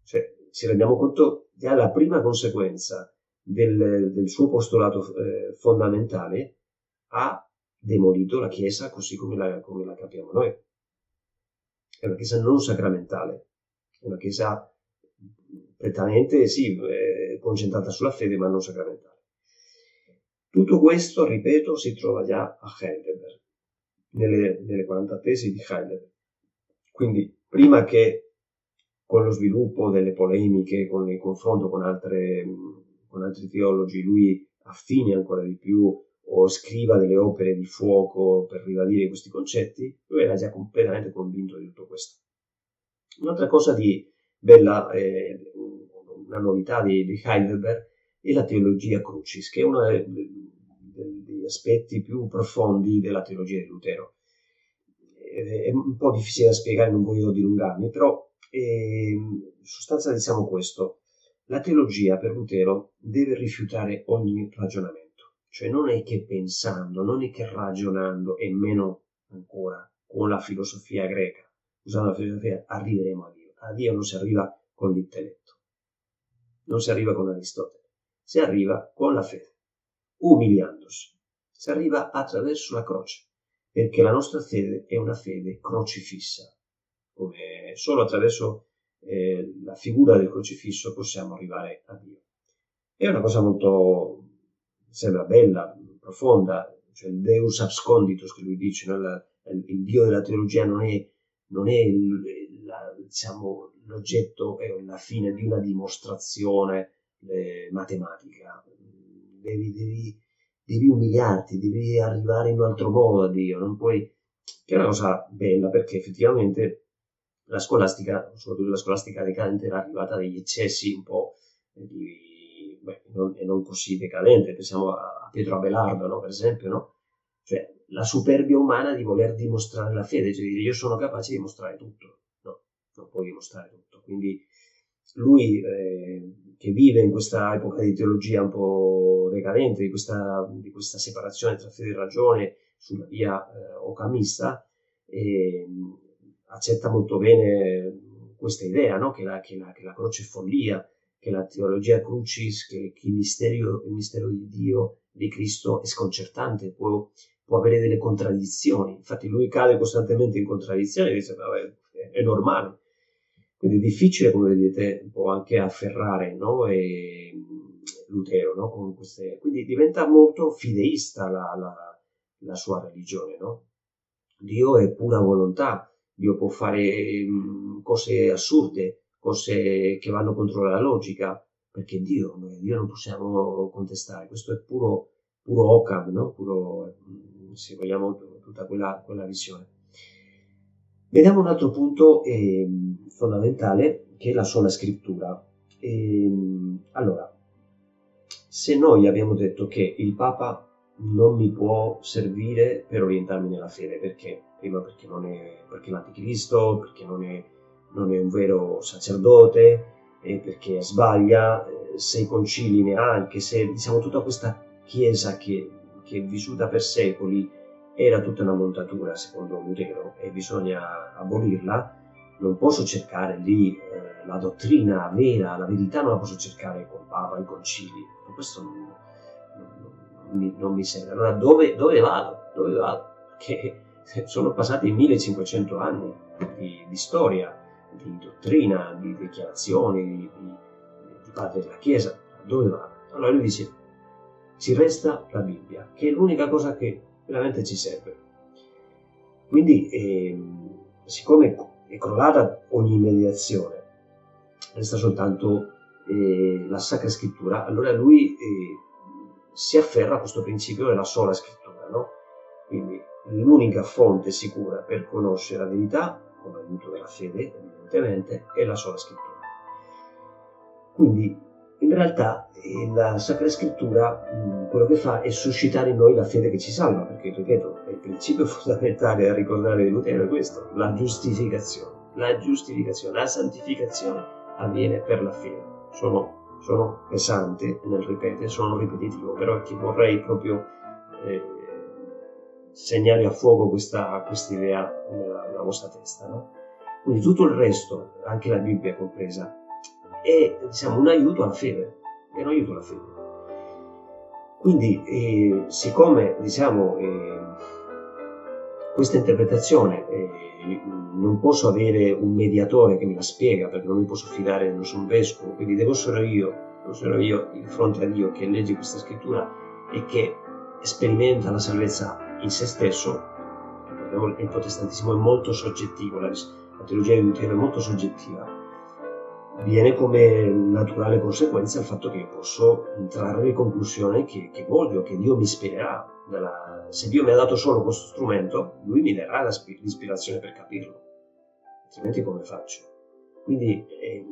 Cioè, ci rendiamo conto che la prima conseguenza del, del suo postulato eh, fondamentale ha demolito la Chiesa così come la, come la capiamo noi è una chiesa non sacramentale, è una chiesa prettamente, sì, eh, concentrata sulla fede, ma non sacramentale. Tutto questo, ripeto, si trova già a Heidelberg, nelle, nelle 40 tesi di Heidelberg. Quindi, prima che con lo sviluppo delle polemiche, con il confronto con, altre, con altri teologi, lui affini ancora di più o scriva delle opere di fuoco per ribadire questi concetti, lui era già completamente convinto di tutto questo. Un'altra cosa di bella, eh, una novità di, di, Heidelberg è la teologia crucis, che è degli aspetti più profondi della teologia di Lutero. È un po' difficile da spiegare, non voglio dilungarmi, però eh, in sostanza diciamo questo. La teologia per Lutero deve rifiutare ogni ragionamento cioè non è che pensando, non è che ragionando e meno ancora con la filosofia greca, usando la filosofia, arriveremo a Dio. A Dio non si arriva con l'intelletto, non si arriva con Aristotele, si arriva con la fede, umiliandosi, si arriva attraverso la croce. perché la nostra fede è una fede crocifissa, come solo attraverso eh, la figura del crocifisso possiamo arrivare a Dio. È una cosa molto, sembra bella, profonda, cioè il Deus absconditus che lui dice, no? la, il, Dio della teologia non è, non è il, la, diciamo, l'oggetto è la fine di una dimostrazione eh, matematica. Devi, devi, devi, umiliarti, devi arrivare in un altro modo a Dio, non puoi... che è una cosa bella perché effettivamente la scolastica, soprattutto la scolastica decadente, era arrivata agli eccessi un po' di, beh, non, e non così decadente, pensiamo a, a Pietro Abelardo, no? per esempio, no? Cioè, la superbia umana di voler dimostrare la fede, cioè di dire io sono capace di dimostrare tutto. No, non puoi dimostrare tutto. Quindi lui eh, che vive in questa epoca di teologia un po' decadente, di questa, di questa separazione tra fede e ragione sulla via eh, ocamista, eh, accetta molto bene questa idea, no? che, la, che, la, che, la, croce è follia, che la teologia crucis, che, che il, mistero, il, mistero, di Dio, di Cristo è sconcertante, può, può, avere delle contraddizioni. Infatti lui cade costantemente in contraddizioni e dice, vabbè, è, è normale. Quindi è difficile, come vedete, un po' anche afferrare no? e, Lutero no? con queste... Quindi diventa molto fideista la, la, la sua religione. No? Dio è pura volontà, Dio può fare mm, cose assurde, cose che vanno contro la logica, perché Dio, noi Dio non possiamo contestare, questo è puro, puro Ocam, no? puro, mm, se vogliamo, tutta quella, quella visione. Vediamo un altro punto eh, fondamentale che è la sola scrittura. E, ehm, allora, se noi abbiamo detto che il Papa non mi può servire per orientarmi nella fede, perché? Prima perché non è perché l'anticristo, perché non è, non è un vero sacerdote, perché sbaglia, eh, se i concili neanche, se diciamo tutta questa chiesa che, che è vissuta per secoli era tutta una montatura secondo Lutero e bisogna abolirla, non posso cercare lì eh, la dottrina vera, la verità non la posso cercare col Papa, i concili, questo non, mi, non mi serve. Allora dove, dove, vado? Dove vado? Perché sono passati 1500 anni di, di storia, di dottrina, di dichiarazioni, di, di, di padre della Chiesa. Dove vado? Allora lui dice, ci resta la Bibbia, che è l'unica cosa che veramente ci serve. Quindi, eh, siccome è crollata ogni mediazione, resta soltanto eh, la Sacra Scrittura, allora lui eh, si afferra a questo principio della sola scrittura, no? Quindi l'unica fonte sicura per conoscere la verità, con l'aiuto della fede, evidentemente, è la sola scrittura. Quindi in realtà eh, la Sacra Scrittura mh, quello che fa è suscitare in noi la fede che ci salva, perché ripeto, il principio fondamentale a ricordare di Lutero è questo, la giustificazione. La giustificazione, la santificazione avviene per la fede. Sono sono pesante nel ripetere, sono ripetitivo, però che vorrei proprio eh, segnare a fuoco questa idea nella, nella, vostra testa. No? Quindi tutto il resto, anche la Bibbia compresa, è diciamo, un aiuto alla fede, è un aiuto alla fede. Quindi, eh, siccome diciamo, eh, questa interpretazione eh, non posso avere un mediatore che me la spiega perché non mi posso fidare non sono vescovo, quindi devo essere io, devo essere io di fronte a Dio che legge questa scrittura e che sperimenta la salvezza in se stesso. Il protestantismo è molto soggettivo, la, la teologia di Lutero è molto soggettiva. Viene come naturale conseguenza il fatto che io posso trarre le conclusioni che, che voglio, che Dio mi ispirerà, della, se Dio mi ha dato solo questo strumento, lui mi darà l'ispirazione per capirlo, altrimenti come faccio? Quindi eh,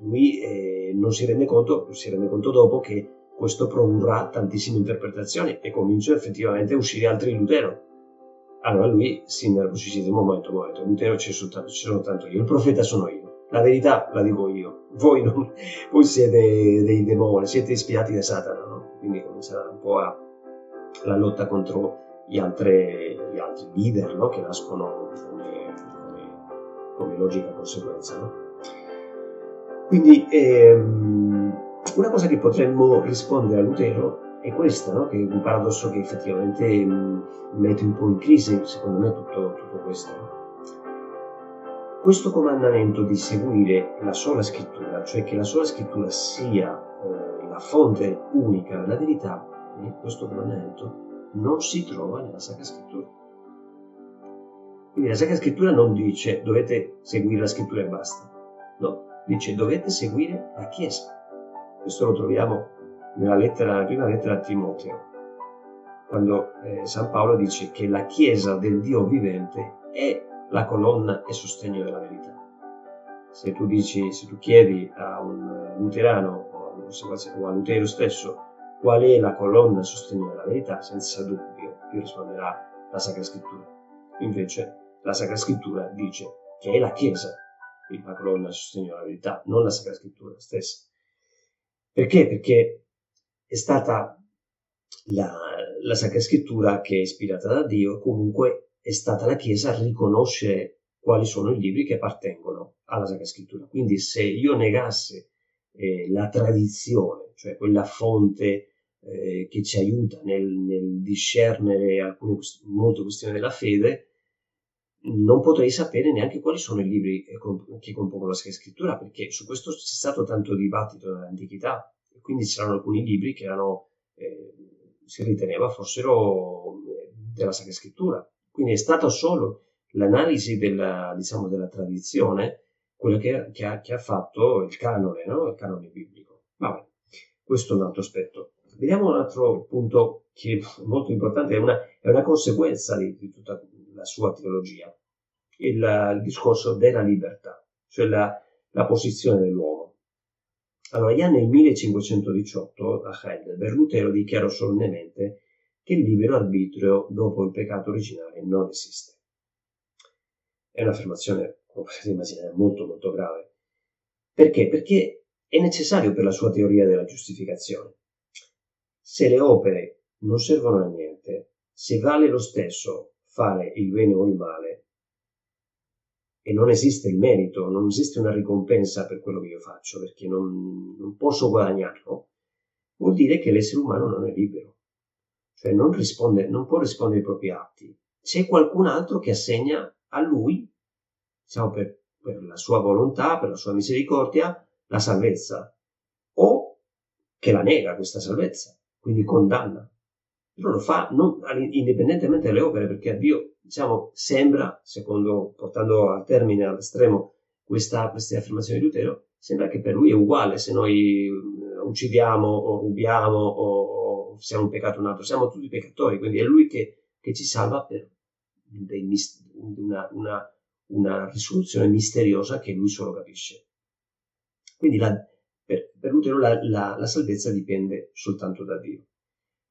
lui eh, non si rende conto, si rende conto dopo che questo produrrà tantissime interpretazioni e comincia effettivamente a uscire altri Lutero. Allora lui si innervosisce di un momento, momento, Lutero c'è soltanto, c'è soltanto io, il profeta sono io, la verità la dico io, voi, non, voi siete dei demoni, siete ispirati da Satana, no? quindi comincia un po' a la lotta contro gli altri, gli altri leader no? che nascono come, come, come logica conseguenza. No? Quindi ehm, una cosa che potremmo rispondere a Lutero è questa, no? che è un paradosso che effettivamente mh, mm, mette un po' in crisi, secondo me, tutto, tutto questo. Questo comandamento di seguire la sola scrittura, cioè che la sola scrittura sia eh, la fonte unica della verità, eh, questo comandamento non si trova nella Sacra Scrittura. Quindi la Sacra Scrittura non dice dovete seguire la scrittura e basta, no, dice dovete seguire la Chiesa. Questo lo troviamo nella, lettera, nella prima lettera a Timoteo, quando eh, San Paolo dice che la Chiesa del Dio vivente è la colonna e sostegno della verità. Se tu dici, se tu chiedi a un luterano o a Lutero stesso qual è la colonna e sostegno della verità, senza dubbio ti risponderà la Sacra Scrittura. Invece la Sacra Scrittura dice che è la Chiesa la colonna e sostegno della verità, non la Sacra Scrittura stessa. Perché? Perché è stata la, la Sacra Scrittura che è ispirata da Dio, comunque è stata la Chiesa a riconoscere quali sono i libri che appartengono alla Sacra Scrittura. Quindi se io negassi eh, la tradizione, cioè quella fonte eh, che ci aiuta nel, nel discernere alcune, molte questioni della fede, non potrei sapere neanche quali sono i libri che compongono la Sacra Scrittura, perché su questo c'è stato tanto dibattito nell'antichità, e quindi c'erano alcuni libri che erano, eh, si riteneva fossero eh, della Sacra Scrittura. Quindi è stata solo l'analisi della, diciamo, della tradizione quella che, che, ha, che, ha, fatto il canone, no? il canone biblico. Vabbè, questo è un altro aspetto. Vediamo un altro punto che è molto importante, è una, è una conseguenza di, di tutta la sua teologia, il, il discorso della libertà, cioè la, la posizione dell'uomo. Allora, già nel 1518 a Heidelberg Lutero dichiarò solennemente che il libero arbitrio dopo il peccato originale non esiste. È un'affermazione, come potete immaginare, molto molto grave. Perché? Perché è necessario per la sua teoria della giustificazione. Se le opere non servono a niente, se vale lo stesso fare il bene o il male e non esiste il merito, non esiste una ricompensa per quello che io faccio perché non, non posso guadagnarlo, vuol dire che l'essere umano non è libero, cioè non, risponde, non può rispondere ai propri atti. C'è qualcun altro che assegna a lui, diciamo per, per la sua volontà, per la sua misericordia, la salvezza, o che la nega questa salvezza, quindi condanna però lo fa non, indipendentemente dalle opere, perché a Dio, diciamo, sembra, secondo, portando al termine, all'estremo, questa, queste affermazioni di Lutero, sembra che per lui è uguale se noi eh, uccidiamo o rubiamo o, siamo un peccato un altro, siamo tutti peccatori, quindi è lui che, che ci salva per dei, una, una, una, risoluzione misteriosa che lui solo capisce. Quindi la, per, per Lutero la, la, la salvezza dipende soltanto da Dio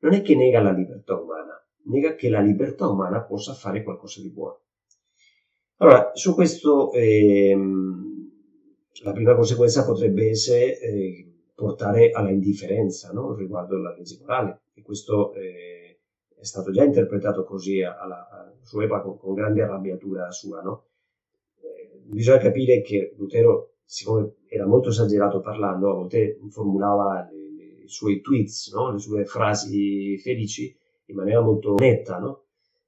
non è che nega la libertà umana, nega che la libertà umana possa fare qualcosa di buono. Allora, su questo ehm, la prima conseguenza potrebbe essere eh, portare alla indifferenza no? riguardo alla legge morale, e questo eh, è stato già interpretato così alla, alla sua epoca con, con, grande arrabbiatura sua. No? Eh, bisogna capire che Lutero, siccome era molto esagerato parlando, a volte formulava le, i suoi tweets, no? le sue frasi felici in maniera molto netta?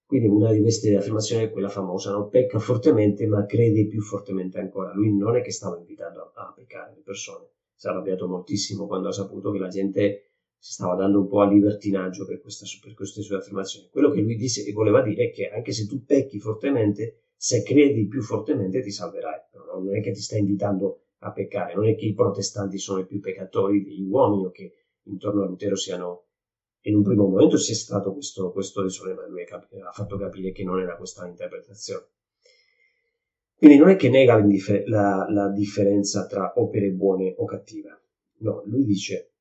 Quindi una di queste affermazioni è quella famosa, no? pecca fortemente ma crede più fortemente ancora. Lui non è che stava invitando a, a peccare le persone, si è arrabbiato moltissimo quando ha saputo che la gente si stava dando un po' a libertinaggio per, questa, per queste sue affermazioni. Quello che lui disse e voleva dire è che anche se tu pecchi fortemente, se credi più fortemente ti salverai. Però non è che ti sta invitando a peccare, non è che i protestanti sono i più peccatori degli uomini o che intorno a Lutero siano in un primo momento si è stato questo, questo risolema, lui ha fatto capire che non era questa l'interpretazione. Quindi non è che nega la, la differenza tra opere buone o cattive, no, lui dice,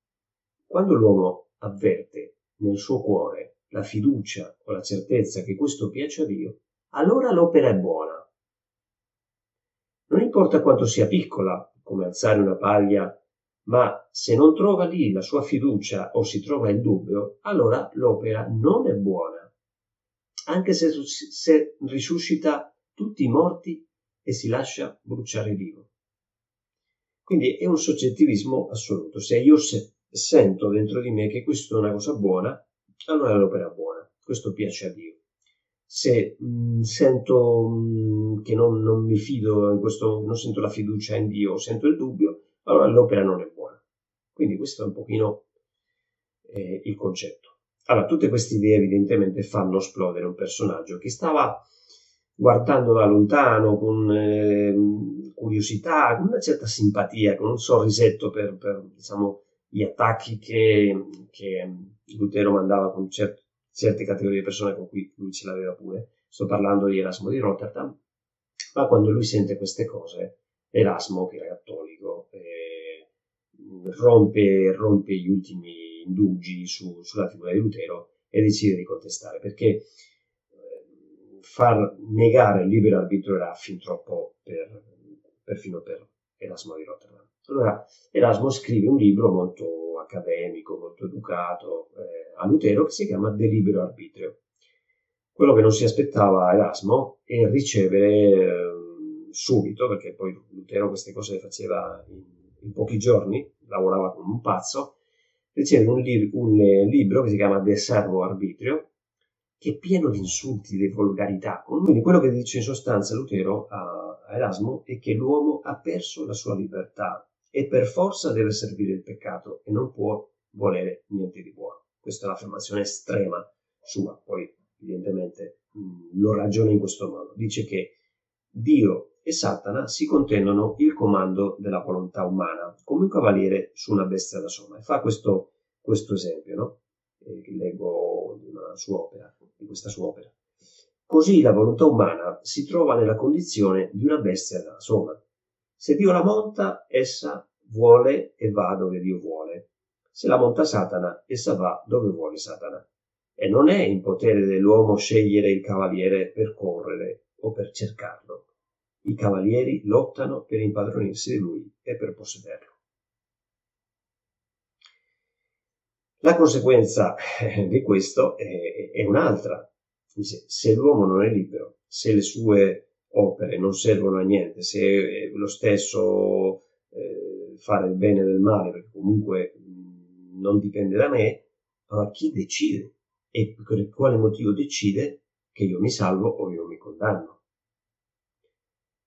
quando l'uomo avverte nel suo cuore la fiducia o la certezza che questo piace a Dio, allora l'opera è buona. Non importa quanto sia piccola, come alzare una paglia ma se non trova lì la sua fiducia o si trova il dubbio, allora l'opera non è buona, anche se, se risuscita tutti i morti e si lascia bruciare vivo. Quindi è un soggettivismo assoluto. Se io se, sento dentro di me che questo è una cosa buona, allora l'opera è buona, questo piace a Dio. Se mh, mm, sento mh, mm, che non, non, mi fido, in questo, non sento la fiducia in Dio, sento il dubbio, allora l'opera non è buona. Quindi questo è un pochino eh, il concetto. Allora, tutte queste idee evidentemente fanno esplodere un personaggio che stava guardando da lontano con eh, curiosità, con una certa simpatia, con un sorrisetto per, per diciamo, gli attacchi che, che Lutero mandava con cer- certe categorie di persone con cui lui ce l'aveva pure. Sto parlando di Erasmo di Rotterdam, ma quando lui sente queste cose, Erasmo, che era cattolico, eh, rompe, rompe, gli ultimi indugi su, sulla figura di Lutero e decide di contestare perché far negare il libero arbitrio era fin troppo per, perfino per Erasmo di Rotterdam. Allora Erasmo scrive un libro molto accademico, molto educato eh, a Lutero che si chiama De libero arbitrio. Quello che non si aspettava Erasmo è ricevere eh, subito, perché poi Lutero queste cose le faceva in, in pochi giorni, lavorava come un pazzo, riceve un, li- un eh, libro che si chiama De servo arbitrio, che è pieno di insulti, di volgarità. Quindi quello che dice in sostanza Lutero a, Erasmo è che l'uomo ha perso la sua libertà e per forza deve servire il peccato e non può volere niente di buono. Questa è un'affermazione estrema sua, poi evidentemente lo ragiona in questo modo. Dice che Dio e Satana si contendono il comando della volontà umana, come un cavaliere su una bestia da soma. E fa questo, questo esempio, no? eh, leggo una sua opera, questa sua opera. Così la volontà umana si trova nella condizione di una bestia da soma, se Dio la monta, essa vuole e va dove Dio vuole. Se la monta Satana, essa va dove vuole Satana. E non è in potere dell'uomo scegliere il cavaliere per correre o per cercarlo. I cavalieri lottano per impadronirsi di lui e per possederlo. La conseguenza eh, di questo è, è un'altra. Se l'uomo non è libero, se le sue opere non servono a niente, se è lo stesso eh, fare il bene del male, perché comunque non dipende da me, allora chi decide? E per quale motivo decide che io mi salvo o io mi condanno?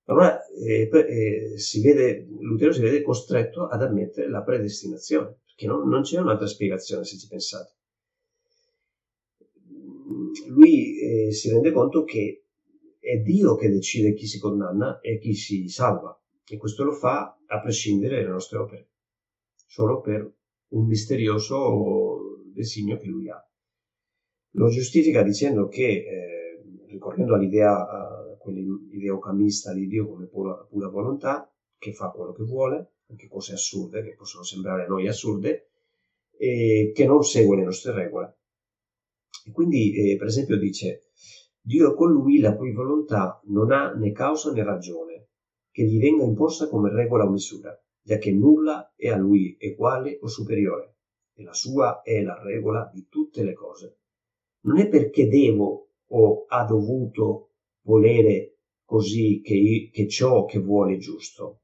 Allora eh, eh, si vede, Lutero si vede costretto ad ammettere la predestinazione, perché non, non c'è un'altra spiegazione se ci pensate. Lui eh, si rende conto che è Dio che decide chi si condanna e chi si salva e questo lo fa a prescindere dalle nostre opere, solo per un misterioso designo che lui ha. Lo giustifica dicendo che, eh, ricorrendo all'idea, a quell'idea ocamista di Dio come pura, pura volontà, che fa quello che vuole, anche cose assurde che possono sembrare a noi assurde, e che non segue le nostre regole. E quindi, eh, per esempio, dice Dio è colui la cui volontà non ha né causa né ragione, che gli venga imposta come regola o misura, giacché nulla è a lui uguale o superiore, e la sua è la regola di tutte le cose. Non è perché devo o ha dovuto volere così che, che ciò che vuole è giusto.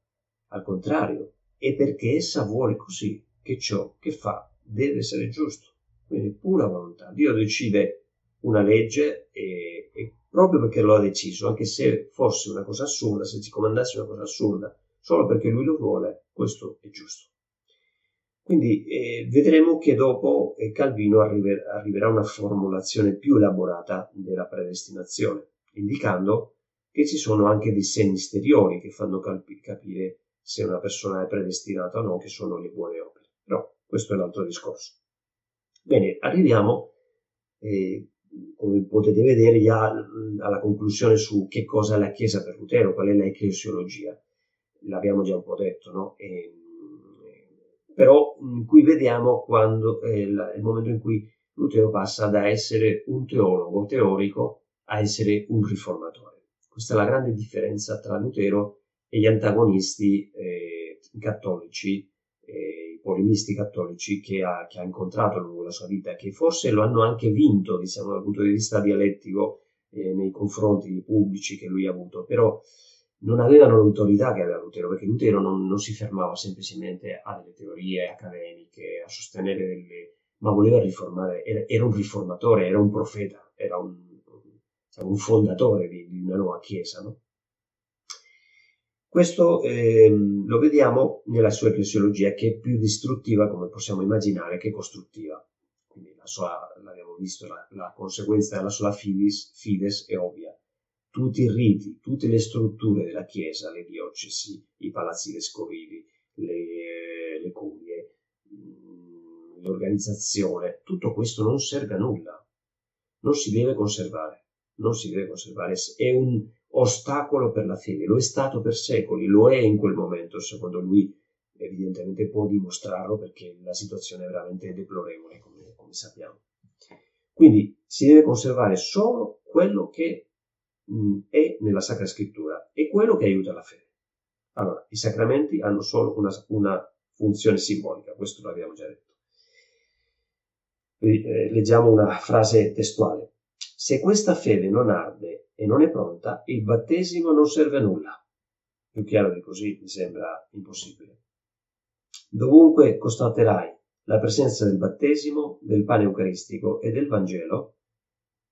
Al contrario, è perché essa vuole così che ciò che fa deve essere giusto. Quindi pura volontà. Dio decide una legge e, e, proprio perché lo ha deciso, anche se fosse una cosa assurda, se ci comandasse una cosa assurda, solo perché lui lo vuole, questo è giusto. Quindi eh, vedremo che dopo eh, Calvino arriver, arriverà una formulazione più elaborata della predestinazione, indicando che ci sono anche dei segni esteriori che fanno calpi, capire se una persona è predestinata o no, che sono le buone opere. Però questo è un altro discorso. Bene, arriviamo eh, come potete vedere, già alla conclusione su che cosa è la Chiesa per Lutero, qual è la ecclesiologia. L'abbiamo già un po' detto, no? E, però qui vediamo quando il, il momento in cui Lutero passa da essere un teologo teorico a essere un riformatore. Questa è la grande differenza tra Lutero e gli antagonisti eh, cattolici eh, polemisti cattolici che ha, che ha incontrato lungo la sua vita, che forse lo hanno anche vinto, diciamo, dal punto di vista dialettico, eh, nei confronti pubblici che lui ha avuto, però non avevano l'autorità che aveva Lutero, perché Lutero non, non, si fermava semplicemente a delle teorie accademiche, a sostenere delle... ma voleva riformare, era, era un riformatore, era un profeta, era un, un, fondatore di, di, una nuova chiesa. No? Questo eh, lo vediamo nella sua ecclesiologia, che è più distruttiva, come possiamo immaginare, che costruttiva. Quindi la sua, l'abbiamo visto, la, la conseguenza della sua fides, fides è ovvia tutti i riti, tutte le strutture della Chiesa, le diocesi, i palazzi vescovili, le, le curie, mm, l'organizzazione, tutto questo non serve a nulla, non si deve conservare, non si deve conservare, è un ostacolo per la fede, lo è stato per secoli, lo è in quel momento, secondo lui evidentemente può dimostrarlo perché la situazione è veramente deplorevole, come, come sappiamo. Quindi si deve conservare solo quello che mh, è nella Sacra Scrittura, è quello che aiuta la fede. Allora, i sacramenti hanno solo una, una funzione simbolica, questo l'abbiamo già detto. Eh, leggiamo una frase testuale. Se questa fede non arde e non è pronta, il battesimo non serve a nulla. Più chiaro di così mi sembra impossibile. Dovunque constaterai la presenza del battesimo, del pane eucaristico e del Vangelo,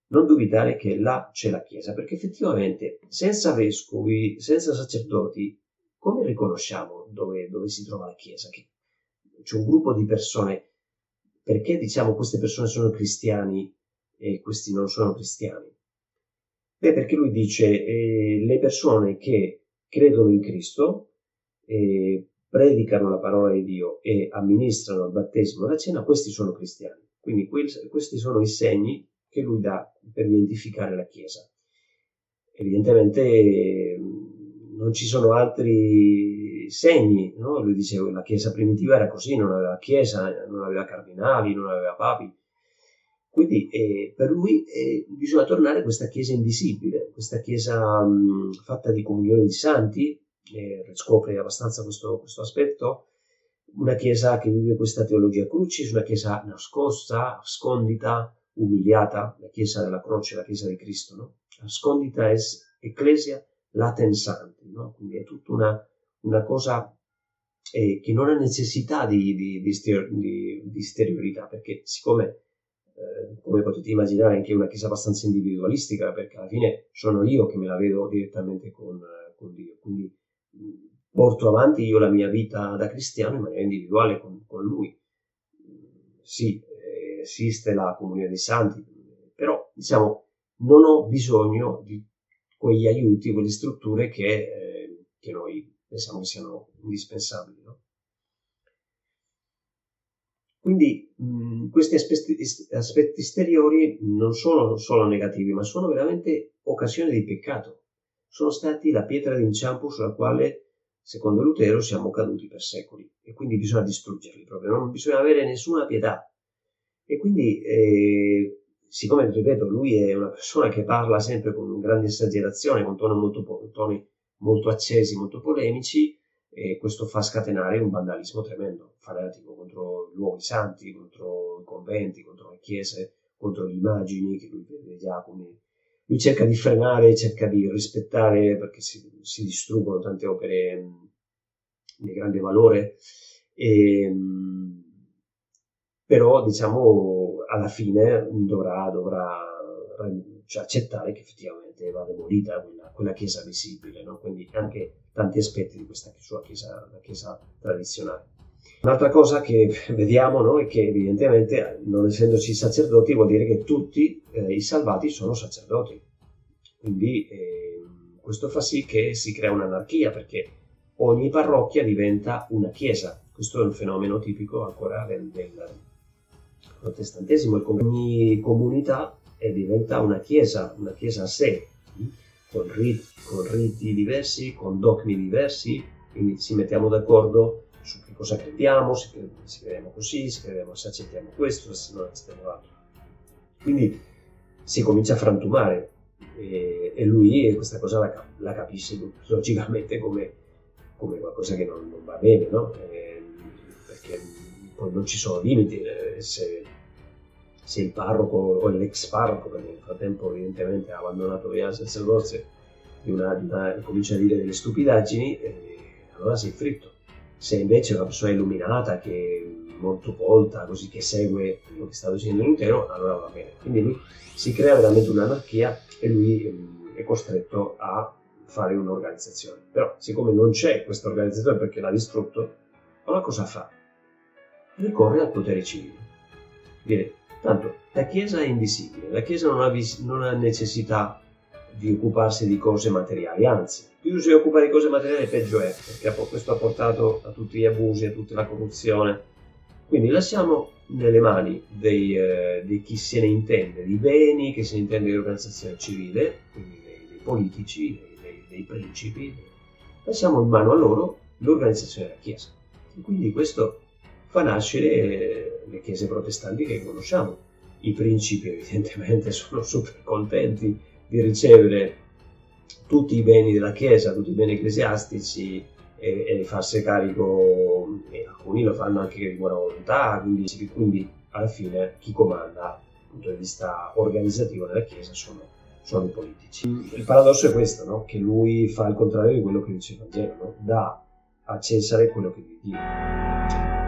non dubitare che là c'è la Chiesa, perché effettivamente senza vescovi, senza sacerdoti, come riconosciamo dove, dove si trova la Chiesa? Che c'è un gruppo di persone, perché diciamo queste persone sono cristiani e questi non sono cristiani? Beh, perché lui dice eh, le persone che credono in Cristo, eh, predicano la parola di Dio e amministrano il battesimo e la cena, questi sono cristiani. Quindi questi sono i segni che lui dà per identificare la Chiesa. Evidentemente non ci sono altri segni, no? lui dice che la Chiesa primitiva era così, non aveva Chiesa, non aveva cardinali, non aveva papi. Quindi eh, per lui eh, bisogna tornare a questa Chiesa invisibile, questa Chiesa mh, fatta di comunione di santi, eh, scopre abbastanza questo, questo aspetto, una Chiesa che vive questa teologia crucis, una Chiesa nascosta, scondita, umiliata, la Chiesa della Croce, la Chiesa di Cristo, no? Ascondita es ecclesia laten santi, no? Quindi è tutta una, una cosa eh, che non ha necessità di, di, di, di, di esteriorità, perché siccome, eh, come potete immaginare, anche una Chiesa abbastanza individualistica, perché alla fine sono io che me la vedo direttamente con, con Dio, quindi mh, porto avanti io la mia vita da cristiano in maniera individuale con, con Lui. Sì, esiste la comunione dei santi, però diciamo non ho bisogno di quegli aiuti, quelle strutture che, eh, che noi pensiamo che siano indispensabili. No? Quindi mh, questi aspetti, aspetti, esteriori non sono solo negativi, ma sono veramente occasioni di peccato. Sono stati la pietra d'inciampo sulla quale, secondo Lutero, siamo caduti per secoli e quindi bisogna distruggerli proprio, non bisogna avere nessuna pietà e quindi, eh, siccome, ripeto, lui è una persona che parla sempre con grande esagerazione, con toni molto, toni molto accesi, molto polemici, e questo fa scatenare un vandalismo tremendo, fanatico contro i luoghi santi, contro i conventi, contro le chiese, contro le immagini che lui vede già come... Lui cerca di frenare, cerca di rispettare perché si, si distruggono tante opere di grande valore. E, però diciamo alla fine dovrà, dovrà cioè, accettare che effettivamente va demolita quella, quella chiesa visibile, no? quindi anche tanti aspetti di questa sua chiesa, chiesa tradizionale. Un'altra cosa che vediamo no, è che evidentemente non essendoci sacerdoti vuol dire che tutti eh, i salvati sono sacerdoti, quindi eh, questo fa sì che si crea un'anarchia perché ogni parrocchia diventa una chiesa, questo è un fenomeno tipico ancora del, del protestantesimo ogni comunità diventa una chiesa, una chiesa a sé, con riti, con riti diversi, con dogmi diversi, quindi ci mettiamo d'accordo su che cosa crediamo, se, crediamo così, se, crediamo, se accettiamo questo, se non accettiamo l'altro. Quindi si comincia a frantumare e, e lui questa cosa la, la capisce logicamente come, come, qualcosa che non, non va bene, no? E, perché poi non ci sono limiti, eh, se se il parroco o l'ex parroco, perché nel frattempo evidentemente ha abbandonato via il sacerdozio, di una, di una, comincia a dire delle stupidaggini, eh, allora sei fritto. Se invece è una persona illuminata che è molto colta, così che segue quello che sta dicendo l'intero, allora va bene. Quindi lui si crea veramente un'anarchia e lui eh, è costretto a fare un'organizzazione. Però, siccome non c'è questa organizzazione perché l'ha distrutto, allora cosa fa? Ricorre al potere civile. Dire, tanto la Chiesa è invisibile, la Chiesa non ha, vis- non ha necessità di occuparsi di cose materiali, anzi, più si occupa di cose materiali peggio è, perché questo ha portato a tutti gli abusi, a tutta la corruzione. Quindi lasciamo nelle mani dei, eh, di chi se ne intende di beni, che se ne intende di organizzazione civile, quindi dei, dei politici, dei, dei, dei, principi, lasciamo in mano a loro l'organizzazione della Chiesa. E quindi questo fa nascere le chiese protestanti che conosciamo. I principi evidentemente sono super contenti di ricevere tutti i beni della Chiesa, tutti i beni ecclesiastici e, e farsi carico, e alcuni lo fanno anche di buona volontà, quindi, quindi alla fine chi comanda dal punto di vista organizzativo nella Chiesa sono, sono i politici. Il paradosso è questo, no? che lui fa il contrario di quello che dice il Vangelo, no? dà a Cesare quello che gli dice.